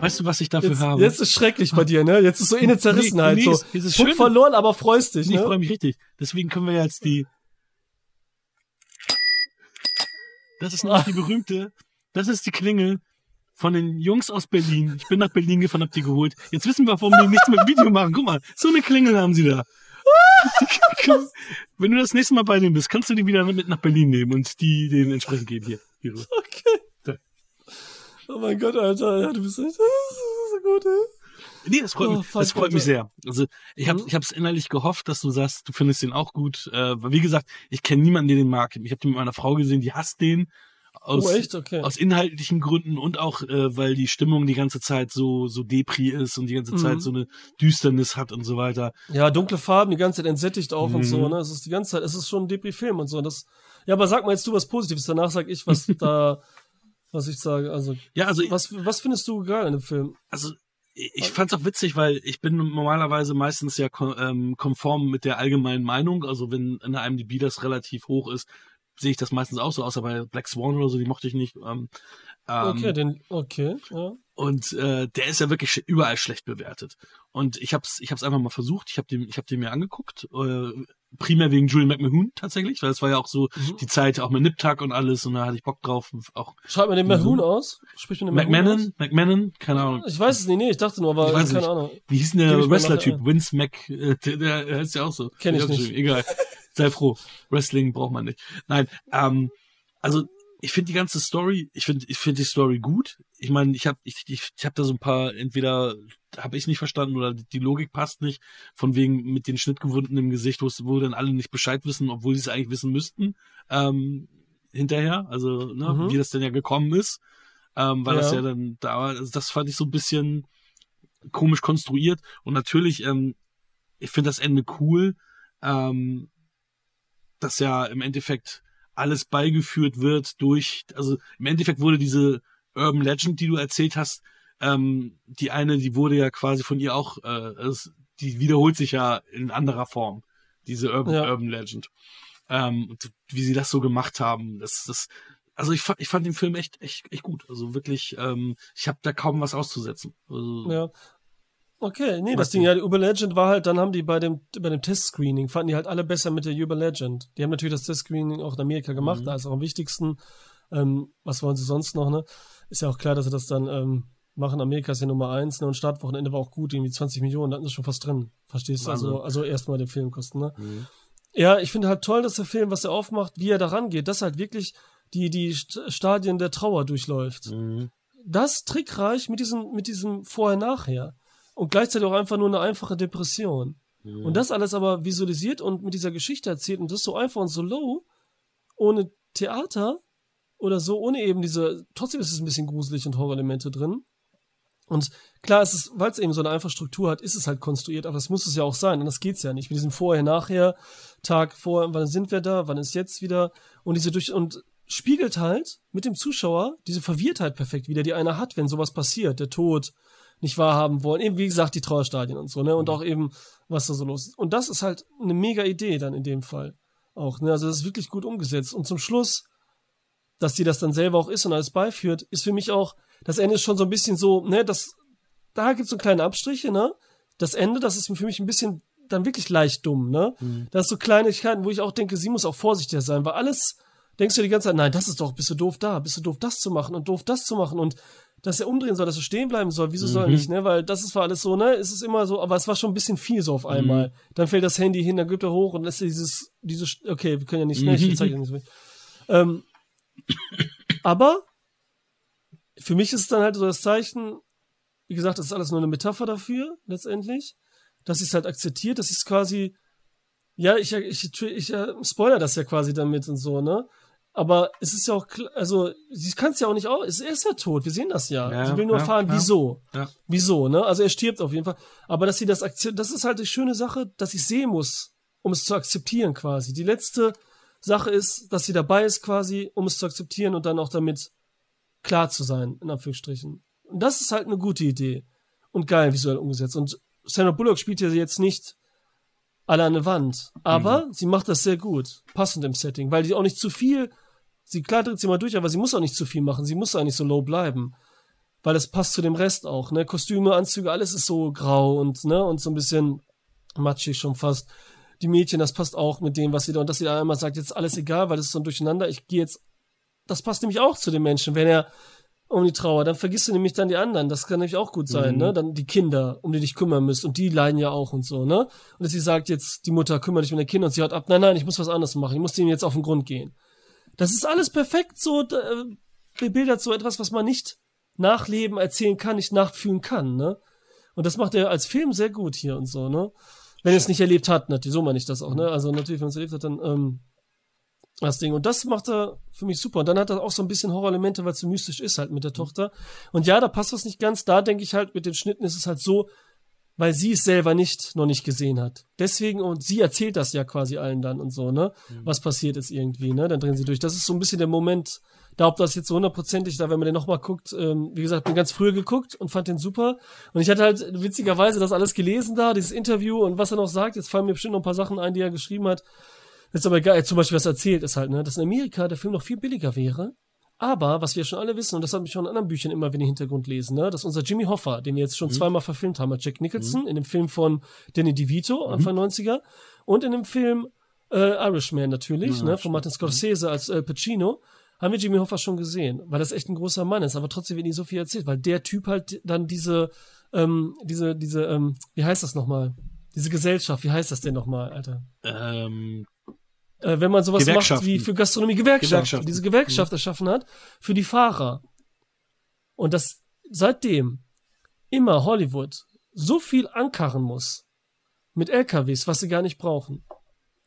Weißt du, was ich dafür Jetzt, habe? jetzt ist schrecklich bei dir, ne? Jetzt ist so eine Zerrissenheit. Nee, nee, so. Punkt schön. verloren, aber freust dich, Nee, ich ne? freue mich richtig. Deswegen können wir jetzt die. Das ist nämlich die berühmte. Das ist die Klingel von den Jungs aus Berlin. Ich bin nach Berlin gefahren, hab die geholt. Jetzt wissen wir, warum die nichts mit dem Video machen. Guck mal, so eine Klingel haben sie da. Wenn du das nächste Mal bei denen bist, kannst du die wieder mit nach Berlin nehmen und die denen entsprechend geben. Hier. hier. Okay. Oh mein Gott, Alter, ja, du bist echt so gut, ey. Nee, das freut, Oh, mich, das freut mich sehr. Also ich habe Mhm. ich hab's innerlich gehofft, dass du sagst, du findest den auch gut. Äh, wie gesagt, ich kenne niemanden, der den mag. Ich habe den mit meiner Frau gesehen, die hasst den. Aus, Oh, echt? Okay. aus inhaltlichen Gründen und auch, äh, weil die Stimmung die ganze Zeit so, so Depri ist und die ganze Zeit Mhm. so eine Düsternis hat und so weiter. Ja, dunkle Farben, die ganze Zeit entsättigt auch und so, Mhm. ne? Es ist die ganze Zeit, es ist schon ein Depri-Film und so. Das, ja, aber sag mal jetzt du was Positives, danach sag ich, was da, was ich sage. Also, Ja, also was, was findest du geil an dem Film? also ich fand's auch witzig, weil ich bin normalerweise meistens ja ähm, konform mit der allgemeinen Meinung. Also wenn in der IMDb das relativ hoch ist, sehe ich das meistens auch so, außer bei Black Swan oder so, die mochte ich nicht. Ähm, Okay, den, okay, ja. Und äh, der ist ja wirklich überall schlecht bewertet. Und ich hab's, ich hab's einfach mal versucht. Ich habe den, ich habe den mir angeguckt. Äh, primär wegen Julian McMahon tatsächlich, weil es war ja auch so Mhm. die Zeit auch mit Niptak und alles und da hatte ich Bock drauf. Auch Schreibt man den Mahoon aus? Spricht man den Mahoon McMahon, McMahon, keine Ahnung. Ich weiß es nicht, nee, ich dachte nur, aber Ich keine nicht. Ahnung. Wie hieß denn der ich Wrestler-Typ? nachher. Vince Mac, äh, der, der heißt ja auch so. Kenn ich Hab nicht. Egal. Sei froh. Wrestling braucht man nicht. Nein, ähm, also ich finde die ganze Story, ich finde ich finde die Story gut. Ich meine, ich habe ich, ich, ich habe da so ein paar entweder habe ich nicht verstanden oder die Logik passt nicht von wegen mit den Schnittgewunden im Gesicht, wo wo dann alle nicht Bescheid wissen, obwohl sie es eigentlich wissen müssten. Ähm, hinterher, also ne, Mhm. wie das denn ja gekommen ist, ähm, weil das Ja. ja dann da war, also das fand ich so ein bisschen komisch konstruiert und natürlich, ähm, ich finde das Ende cool, ähm, dass ja im Endeffekt alles beigeführt wird durch, also im Endeffekt wurde diese Urban Legend, die du erzählt hast, ähm, die eine, die wurde ja quasi von ihr auch, äh, es, die wiederholt sich ja in anderer Form diese Urban, Ja. Urban Legend. Ähm, und wie sie das so gemacht haben, das, das, also ich fand, ich fand den Film echt, echt, echt gut. Also wirklich, ähm, ich habe da kaum was auszusetzen. Also, Ja. Okay, nee, das Ding, ja, die Uber Legend war halt, dann haben die bei dem, bei dem Testscreening, fanden die halt alle besser mit der Uber Legend. Die haben natürlich das Testscreening auch in Amerika gemacht, Mhm. da ist auch am wichtigsten. Ähm, was wollen sie sonst noch, ne? Ist ja auch klar, dass sie das dann ähm, machen. Amerika ist ja Nummer eins, ne? Und Startwochenende war auch gut, irgendwie 20 Millionen, da hatten sie schon fast drin. Verstehst du? Also, also erstmal den Filmkosten, ne? Mhm. Ja, ich finde halt toll, dass der Film, was er aufmacht, wie er da rangeht, dass halt wirklich die, die St- Stadien der Trauer durchläuft Mhm. das trickreich mit diesem, mit diesem Vorher-Nachher. Und gleichzeitig auch einfach nur eine einfache Depression. Mhm. Und das alles aber visualisiert und mit dieser Geschichte erzählt und das so einfach und so low, ohne Theater oder so, ohne eben diese, trotzdem ist es ein bisschen gruselig und Horrorelemente drin. Und klar, es ist, weil es eben so eine einfache Struktur hat, ist es halt konstruiert, aber das muss es ja auch sein. Und das geht's ja nicht. Mit diesem Vorher, Nachher, Tag vor, wann sind wir da, wann ist jetzt wieder? Und diese durch, und spiegelt halt mit dem Zuschauer diese Verwirrtheit perfekt wieder, die einer hat, wenn sowas passiert, der Tod, nicht wahrhaben wollen. Eben, wie gesagt, die Trauerstadien und so, ne? Und auch eben, was da so los ist. Und das ist halt eine mega Idee dann in dem Fall. Auch, ne? Also das ist wirklich gut umgesetzt. Und zum Schluss, dass die das dann selber auch ist und alles beiführt, ist für mich auch, das Ende ist schon so ein bisschen so, ne, das, da gibt's so kleine Abstriche, ne? Das Ende, das ist für mich ein bisschen dann wirklich leicht dumm, ne? Das ist so Kleinigkeiten, wo ich auch denke, sie muss auch vorsichtiger sein, weil alles, denkst du die ganze Zeit, nein, das ist doch, bist du doof da, bist du doof das zu machen und doof das zu machen und dass er umdrehen soll, dass er stehen bleiben soll, wieso soll er Mhm. nicht, ne? Weil das ist zwar alles so, ne? Es ist immer so, aber es war schon ein bisschen viel so auf einmal. Dann fällt das Handy hin, dann gibt er hoch und lässt dieses, dieses, okay, wir können ja nicht, ne? Ich zeig dir nicht so. Ähm, aber für mich ist es dann halt so das Zeichen, wie gesagt, das ist alles nur eine Metapher dafür, letztendlich, dass sie es halt akzeptiert, dass sie es quasi, ja, ich, ich, ich, äh, spoiler das ja quasi damit und so, ne? Aber es ist ja auch, klar, also, sie kann es ja auch nicht auch, es- er ist ja tot, wir sehen das ja. Ja, sie will nur ja, erfahren, ja. wieso. Wieso, ne? Also er stirbt auf jeden Fall. Aber dass sie das akzeptiert, das ist halt die schöne Sache, dass ich sehen muss, um es zu akzeptieren quasi. Die letzte Sache ist, dass sie dabei ist quasi, um es zu akzeptieren und dann auch damit klar zu sein, in Anführungsstrichen. Und das ist halt eine gute Idee. Und geil visuell umgesetzt. Und Sandra Bullock spielt ja jetzt nicht alle an der Wand. Aber sie macht das sehr gut. Passend im Setting. Weil die auch nicht zu viel, sie klar dreht sie mal durch, aber sie muss auch nicht zu viel machen. Sie muss auch nicht so low bleiben. Weil das passt zu dem Rest auch, ne? Kostüme, Anzüge, alles ist so grau und, ne? Und so ein bisschen matschig schon fast. Die Mädchen, das passt auch mit dem, was sie da, und dass sie da einmal sagt, jetzt ist alles egal, weil das ist so ein Durcheinander. Ich gehe jetzt, das passt nämlich auch zu den Menschen. Wenn er um die Trauer, dann vergisst du nämlich dann die anderen. Das kann nämlich auch gut sein, Mhm. ne? Dann die Kinder, um die dich kümmern müsst. Und die leiden ja auch und so, ne? Und dass sie sagt jetzt, die Mutter kümmert dich um die Kinder und sie haut ab, nein, nein, ich muss was anderes machen. Ich muss denen jetzt auf den Grund gehen. Das ist alles perfekt so, äh, bebildert so etwas, was man nicht nachleben, erzählen kann, nicht nachfühlen kann, ne? Und das macht er als Film sehr gut hier und so, ne? Wenn er es nicht erlebt hat, natürlich, so meine ich das auch, ne? Also natürlich, wenn er es erlebt hat, dann, ähm, das Ding. Und das macht er für mich super. Und dann hat er auch so ein bisschen Horrorelemente, weil es so mystisch ist halt mit der Tochter. Und ja, da passt was nicht ganz. Da denke ich halt, mit den Schnitten ist es halt so, weil sie es selber nicht, noch nicht gesehen hat. Deswegen, und sie erzählt das ja quasi allen dann und so, ne? Was passiert ist irgendwie, ne? Dann drehen sie durch. Das ist so ein bisschen der Moment, da ob das jetzt so hundertprozentig, da wenn man den nochmal guckt, ähm, wie gesagt, bin ganz früher geguckt und fand den super. Und ich hatte halt witzigerweise das alles gelesen da, dieses Interview und was er noch sagt. Jetzt fallen mir bestimmt noch ein paar Sachen ein, die er geschrieben hat. Ist aber egal. Zum Beispiel, was er erzählt, ist halt, ne, dass in Amerika der Film noch viel billiger wäre. Aber, was wir schon alle wissen, und das habe ich schon in anderen Büchern immer, wenn die Hintergrund lesen, ne, dass unser Jimmy Hoffa, den wir jetzt schon zweimal verfilmt haben, mit Jack Nicholson, in dem Film von Danny DeVito, Anfang 90er, und in dem Film äh, Irishman natürlich, ne, von Martin Scorsese als äh, Pacino, haben wir Jimmy Hoffa schon gesehen, weil das echt ein großer Mann ist, aber trotzdem wird nie so viel erzählt, weil der Typ halt dann diese, ähm, diese, diese, ähm, wie heißt das nochmal? Diese Gesellschaft, wie heißt das denn nochmal, Alter? Ähm, äh, wenn man sowas macht wie für Gastronomie Gewerkschaft, Gewerkschaften. Mhm. diese Gewerkschaft erschaffen hat für die Fahrer. Und das seitdem immer Hollywood so viel ankarren muss mit LKWs, was sie gar nicht brauchen.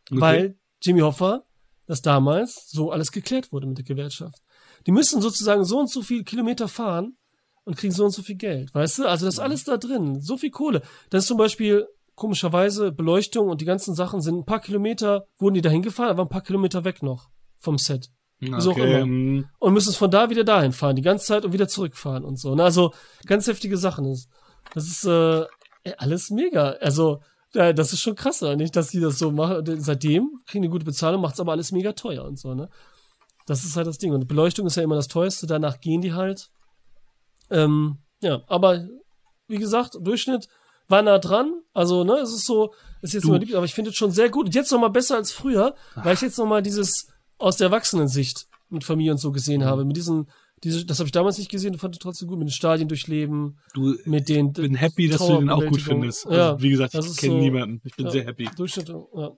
Okay. Weil Jimmy Hoffa das damals so alles geklärt wurde mit der Gewerkschaft. Die müssen sozusagen so und so viel Kilometer fahren und kriegen so und so viel Geld, weißt du? Also das ist alles da drin, so viel Kohle. Das ist zum Beispiel komischerweise Beleuchtung und die ganzen Sachen sind ein paar Kilometer, wurden die dahin gefahren, aber ein paar Kilometer weg noch vom Set. Wieso auch immer. ähm, Und müssen es von da wieder dahin fahren, die ganze Zeit und wieder zurückfahren und so. ne? Also ganz heftige Sachen. Das, das ist äh, alles mega. Also Ja, das ist schon krass, nicht, dass die das so machen. Seitdem kriegen die gute Bezahlung, macht's aber alles mega teuer und so, ne? Das ist halt das Ding. Und Beleuchtung ist ja immer das teuerste, danach gehen die halt. Ähm, ja, aber wie gesagt, Durchschnitt war nah dran. Also, ne, es ist so, ist jetzt immer lieb, aber ich finde es schon sehr gut. Und jetzt noch mal besser als früher, weil ich jetzt noch mal dieses aus der Erwachsenensicht mit Familie und so gesehen habe. Mit diesen, diese, das habe ich damals nicht gesehen und fand es trotzdem gut. Mit den Stadien durchleben, Du, mit den. ich bin happy, dass du den auch gut findest. Also, Ja, wie gesagt, ich kenne so- niemanden. Ich bin ja, sehr happy. Durchschnitt, ja.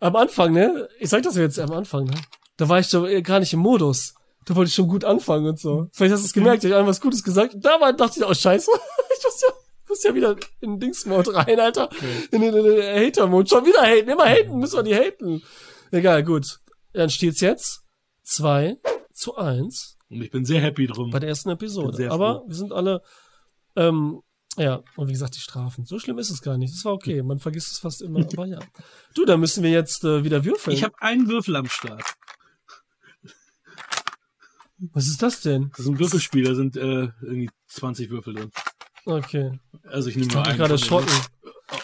Am Anfang, ne? Ich sag das jetzt am Anfang, ne? Da war ich doch eh gar nicht im Modus. Da wollte ich schon gut anfangen und so. Vielleicht hast du es gemerkt, ich habe was Gutes gesagt. Da war, dachte ich, oh scheiße. Ich muss ja, muss ja wieder in den Dings-Mode rein, Alter. In den, den Hater-Mode. Schon wieder haten. Immer haten, müssen wir die haten. Egal, gut. Dann steht's jetzt 2 zu 1 Und ich bin sehr happy drum. bei der ersten Episode. sehr Aber wir sind alle, ähm, ja, und wie gesagt, die Strafen. So schlimm ist es gar nicht. Das war okay. Man vergisst es fast immer, aber ja. Du, da müssen wir jetzt äh, wieder würfeln. Ich habe einen Würfel am Start. Was ist das denn? Das ist ein Würfelspiel, da sind äh, irgendwie 20 Würfel drin. Okay. Also ich nehme habe einen. gerade erschrocken.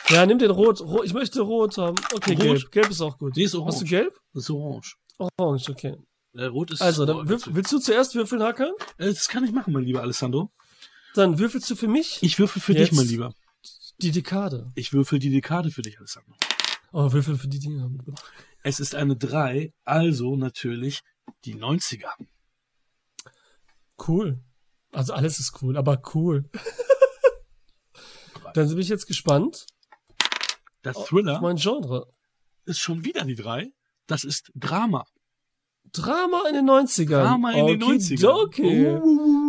Ja, nimm den rot. rot. Ich möchte rot haben. Okay, Rot? gelb. Gelb ist auch gut. Nee, ist orange. Hast du gelb? Das ist orange. Orange, okay. Äh, rot ist. Also, dann würf, willst du zuerst würfeln, Hacker? äh, das kann ich machen, mein lieber Alessandro. Dann würfelst du für mich Ich würfel für Jetzt. dich, mein Lieber. die Dekade. Ich würfel die Dekade für dich, Alessandro. Oh, Würfel für die Dinger. Es ist eine 3, also natürlich die 90er. Cool. Also alles ist cool, aber cool. Dann bin ich jetzt gespannt auf Thriller mein Genre. ist schon wieder die 3. Das ist Drama. Drama in den 90ern. Drama in den 90ern. Okay.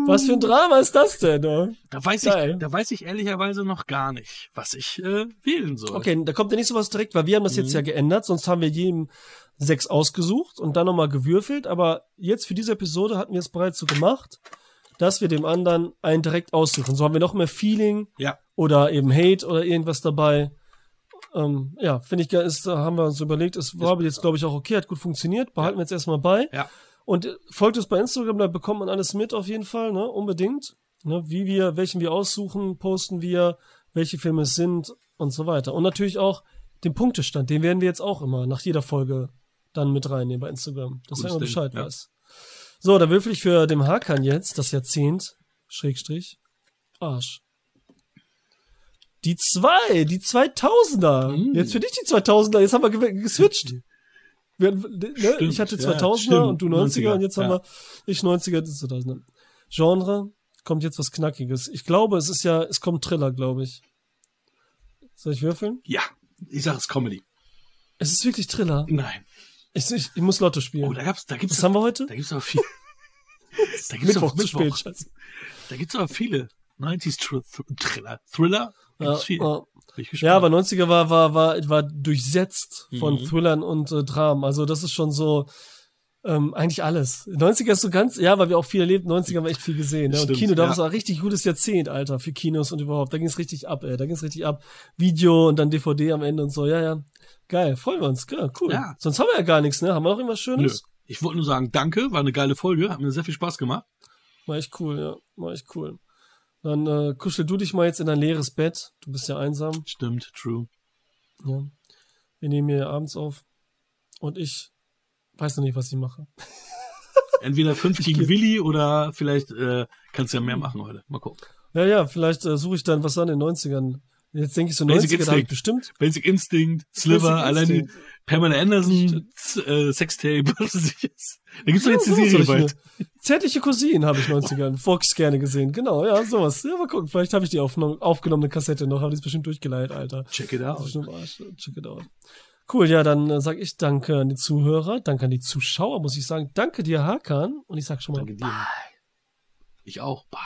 Was für ein Drama ist das denn? Oh? Da weiß, Geil. ich, da weiß ich ehrlicherweise noch gar nicht, was ich äh, wählen soll. Okay, da kommt ja nicht sowas direkt, weil wir haben das jetzt Mhm. ja geändert, sonst haben wir jedem sechs ausgesucht und dann nochmal gewürfelt, aber jetzt für diese Episode hatten wir es bereits so gemacht, dass wir dem anderen einen direkt aussuchen. So haben wir noch mehr Feeling Ja. Oder eben Hate oder irgendwas dabei. Ähm, ja, finde ich, ist, da haben wir uns überlegt, es war jetzt, glaube ich, auch okay, hat gut funktioniert, behalten wir jetzt erstmal bei. Ja. Und folgt uns bei Instagram, da bekommt man alles mit auf jeden Fall, ne, unbedingt. Ne, wie wir, welchen wir aussuchen, posten wir, welche Filme es sind und so weiter. Und natürlich auch den Punktestand, den werden wir jetzt auch immer nach jeder Folge dann mit reinnehmen bei Instagram, dass er immer Ding, Bescheid ja. weiß. So, da würfel ich für dem Hakan jetzt das Jahrzehnt, Schrägstrich, Arsch. Die zwei, die 2000er. Mm. Jetzt für dich die 2000er, jetzt haben wir ge- geswitcht. Wir, ne, ich hatte ja, 2000er stimmt. und du 90er, 90er, und jetzt haben ja. wir ich 90er, du 2000er. Genre, kommt jetzt was Knackiges. Ich glaube, es ist ja, es kommt Thriller, glaube ich. Soll ich würfeln? Ja, ich sag es Comedy. Es ist wirklich Thriller. Nein. Ich, ich, ich muss Lotto spielen. Oh, da gab's, da gibt's, was haben wir heute? da gibt's aber viel. Da gibt's Mittwoch auch zu spät, scheiße. Da gibt's aber viele 90s Thr Thr Thriller. Thriller? Ja, Gibt's viel. ja. Ja, aber 90er war, war, war, war durchsetzt von Mhm. Thrillern und äh, Dramen. Also das ist schon so, ähm, eigentlich alles. 90er ist so ganz, ja, weil wir auch viel erlebt, 90er haben wir echt viel gesehen. Ne? Und Stimmt, Kino, da ja. war ein richtig gutes Jahrzehnt, Alter, für Kinos und überhaupt. Da ging's richtig ab, ey. Da ging's richtig ab. Video und dann DVD am Ende und so. Ja, ja. Geil, freuen wir uns. Ja, cool. Ja. Sonst haben wir ja gar nichts, ne? Haben wir noch irgendwas Nö. Schönes? Ich wollte nur sagen, danke, war eine geile Folge, hat mir sehr viel Spaß gemacht. War echt cool, ja. War echt cool. Dann äh, kuschel du dich mal jetzt in dein leeres Bett. Du bist ja einsam. Stimmt, true. Ja. Wir nehmen hier abends auf. Und ich weiß noch nicht, was ich mache. Entweder 5 gegen Willi oder vielleicht äh, kannst du ja mehr machen heute. Mal gucken. Ja, ja, vielleicht äh, suche ich dann was an den 90ern. Jetzt denke ich so Basic 90er, da hab ich Instinct. bestimmt. Basic Instinct, Sliver, allein die. Pamela Anderson, äh, Sextape. was weiß ich jetzt. Da gibt's doch jetzt die Ja, sowas Serie bald. Zärtliche Cousinen habe ich 90ern. Fox gerne gesehen. Genau, ja, sowas. Ja, mal gucken. Vielleicht habe ich die aufno- aufgenommene Kassette noch. Habe die bestimmt durchgeleitet, Alter. Check it out. Check it out. Cool, ja, dann äh, sag ich danke an die Zuhörer, danke an die Zuschauer, muss ich sagen. Danke dir, Hakan. Und ich sag schon mal, Danke dir. Ich auch. Bye.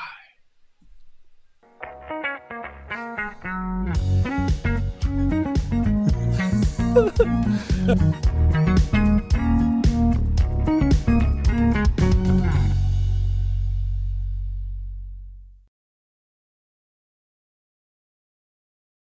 Ha ha ha.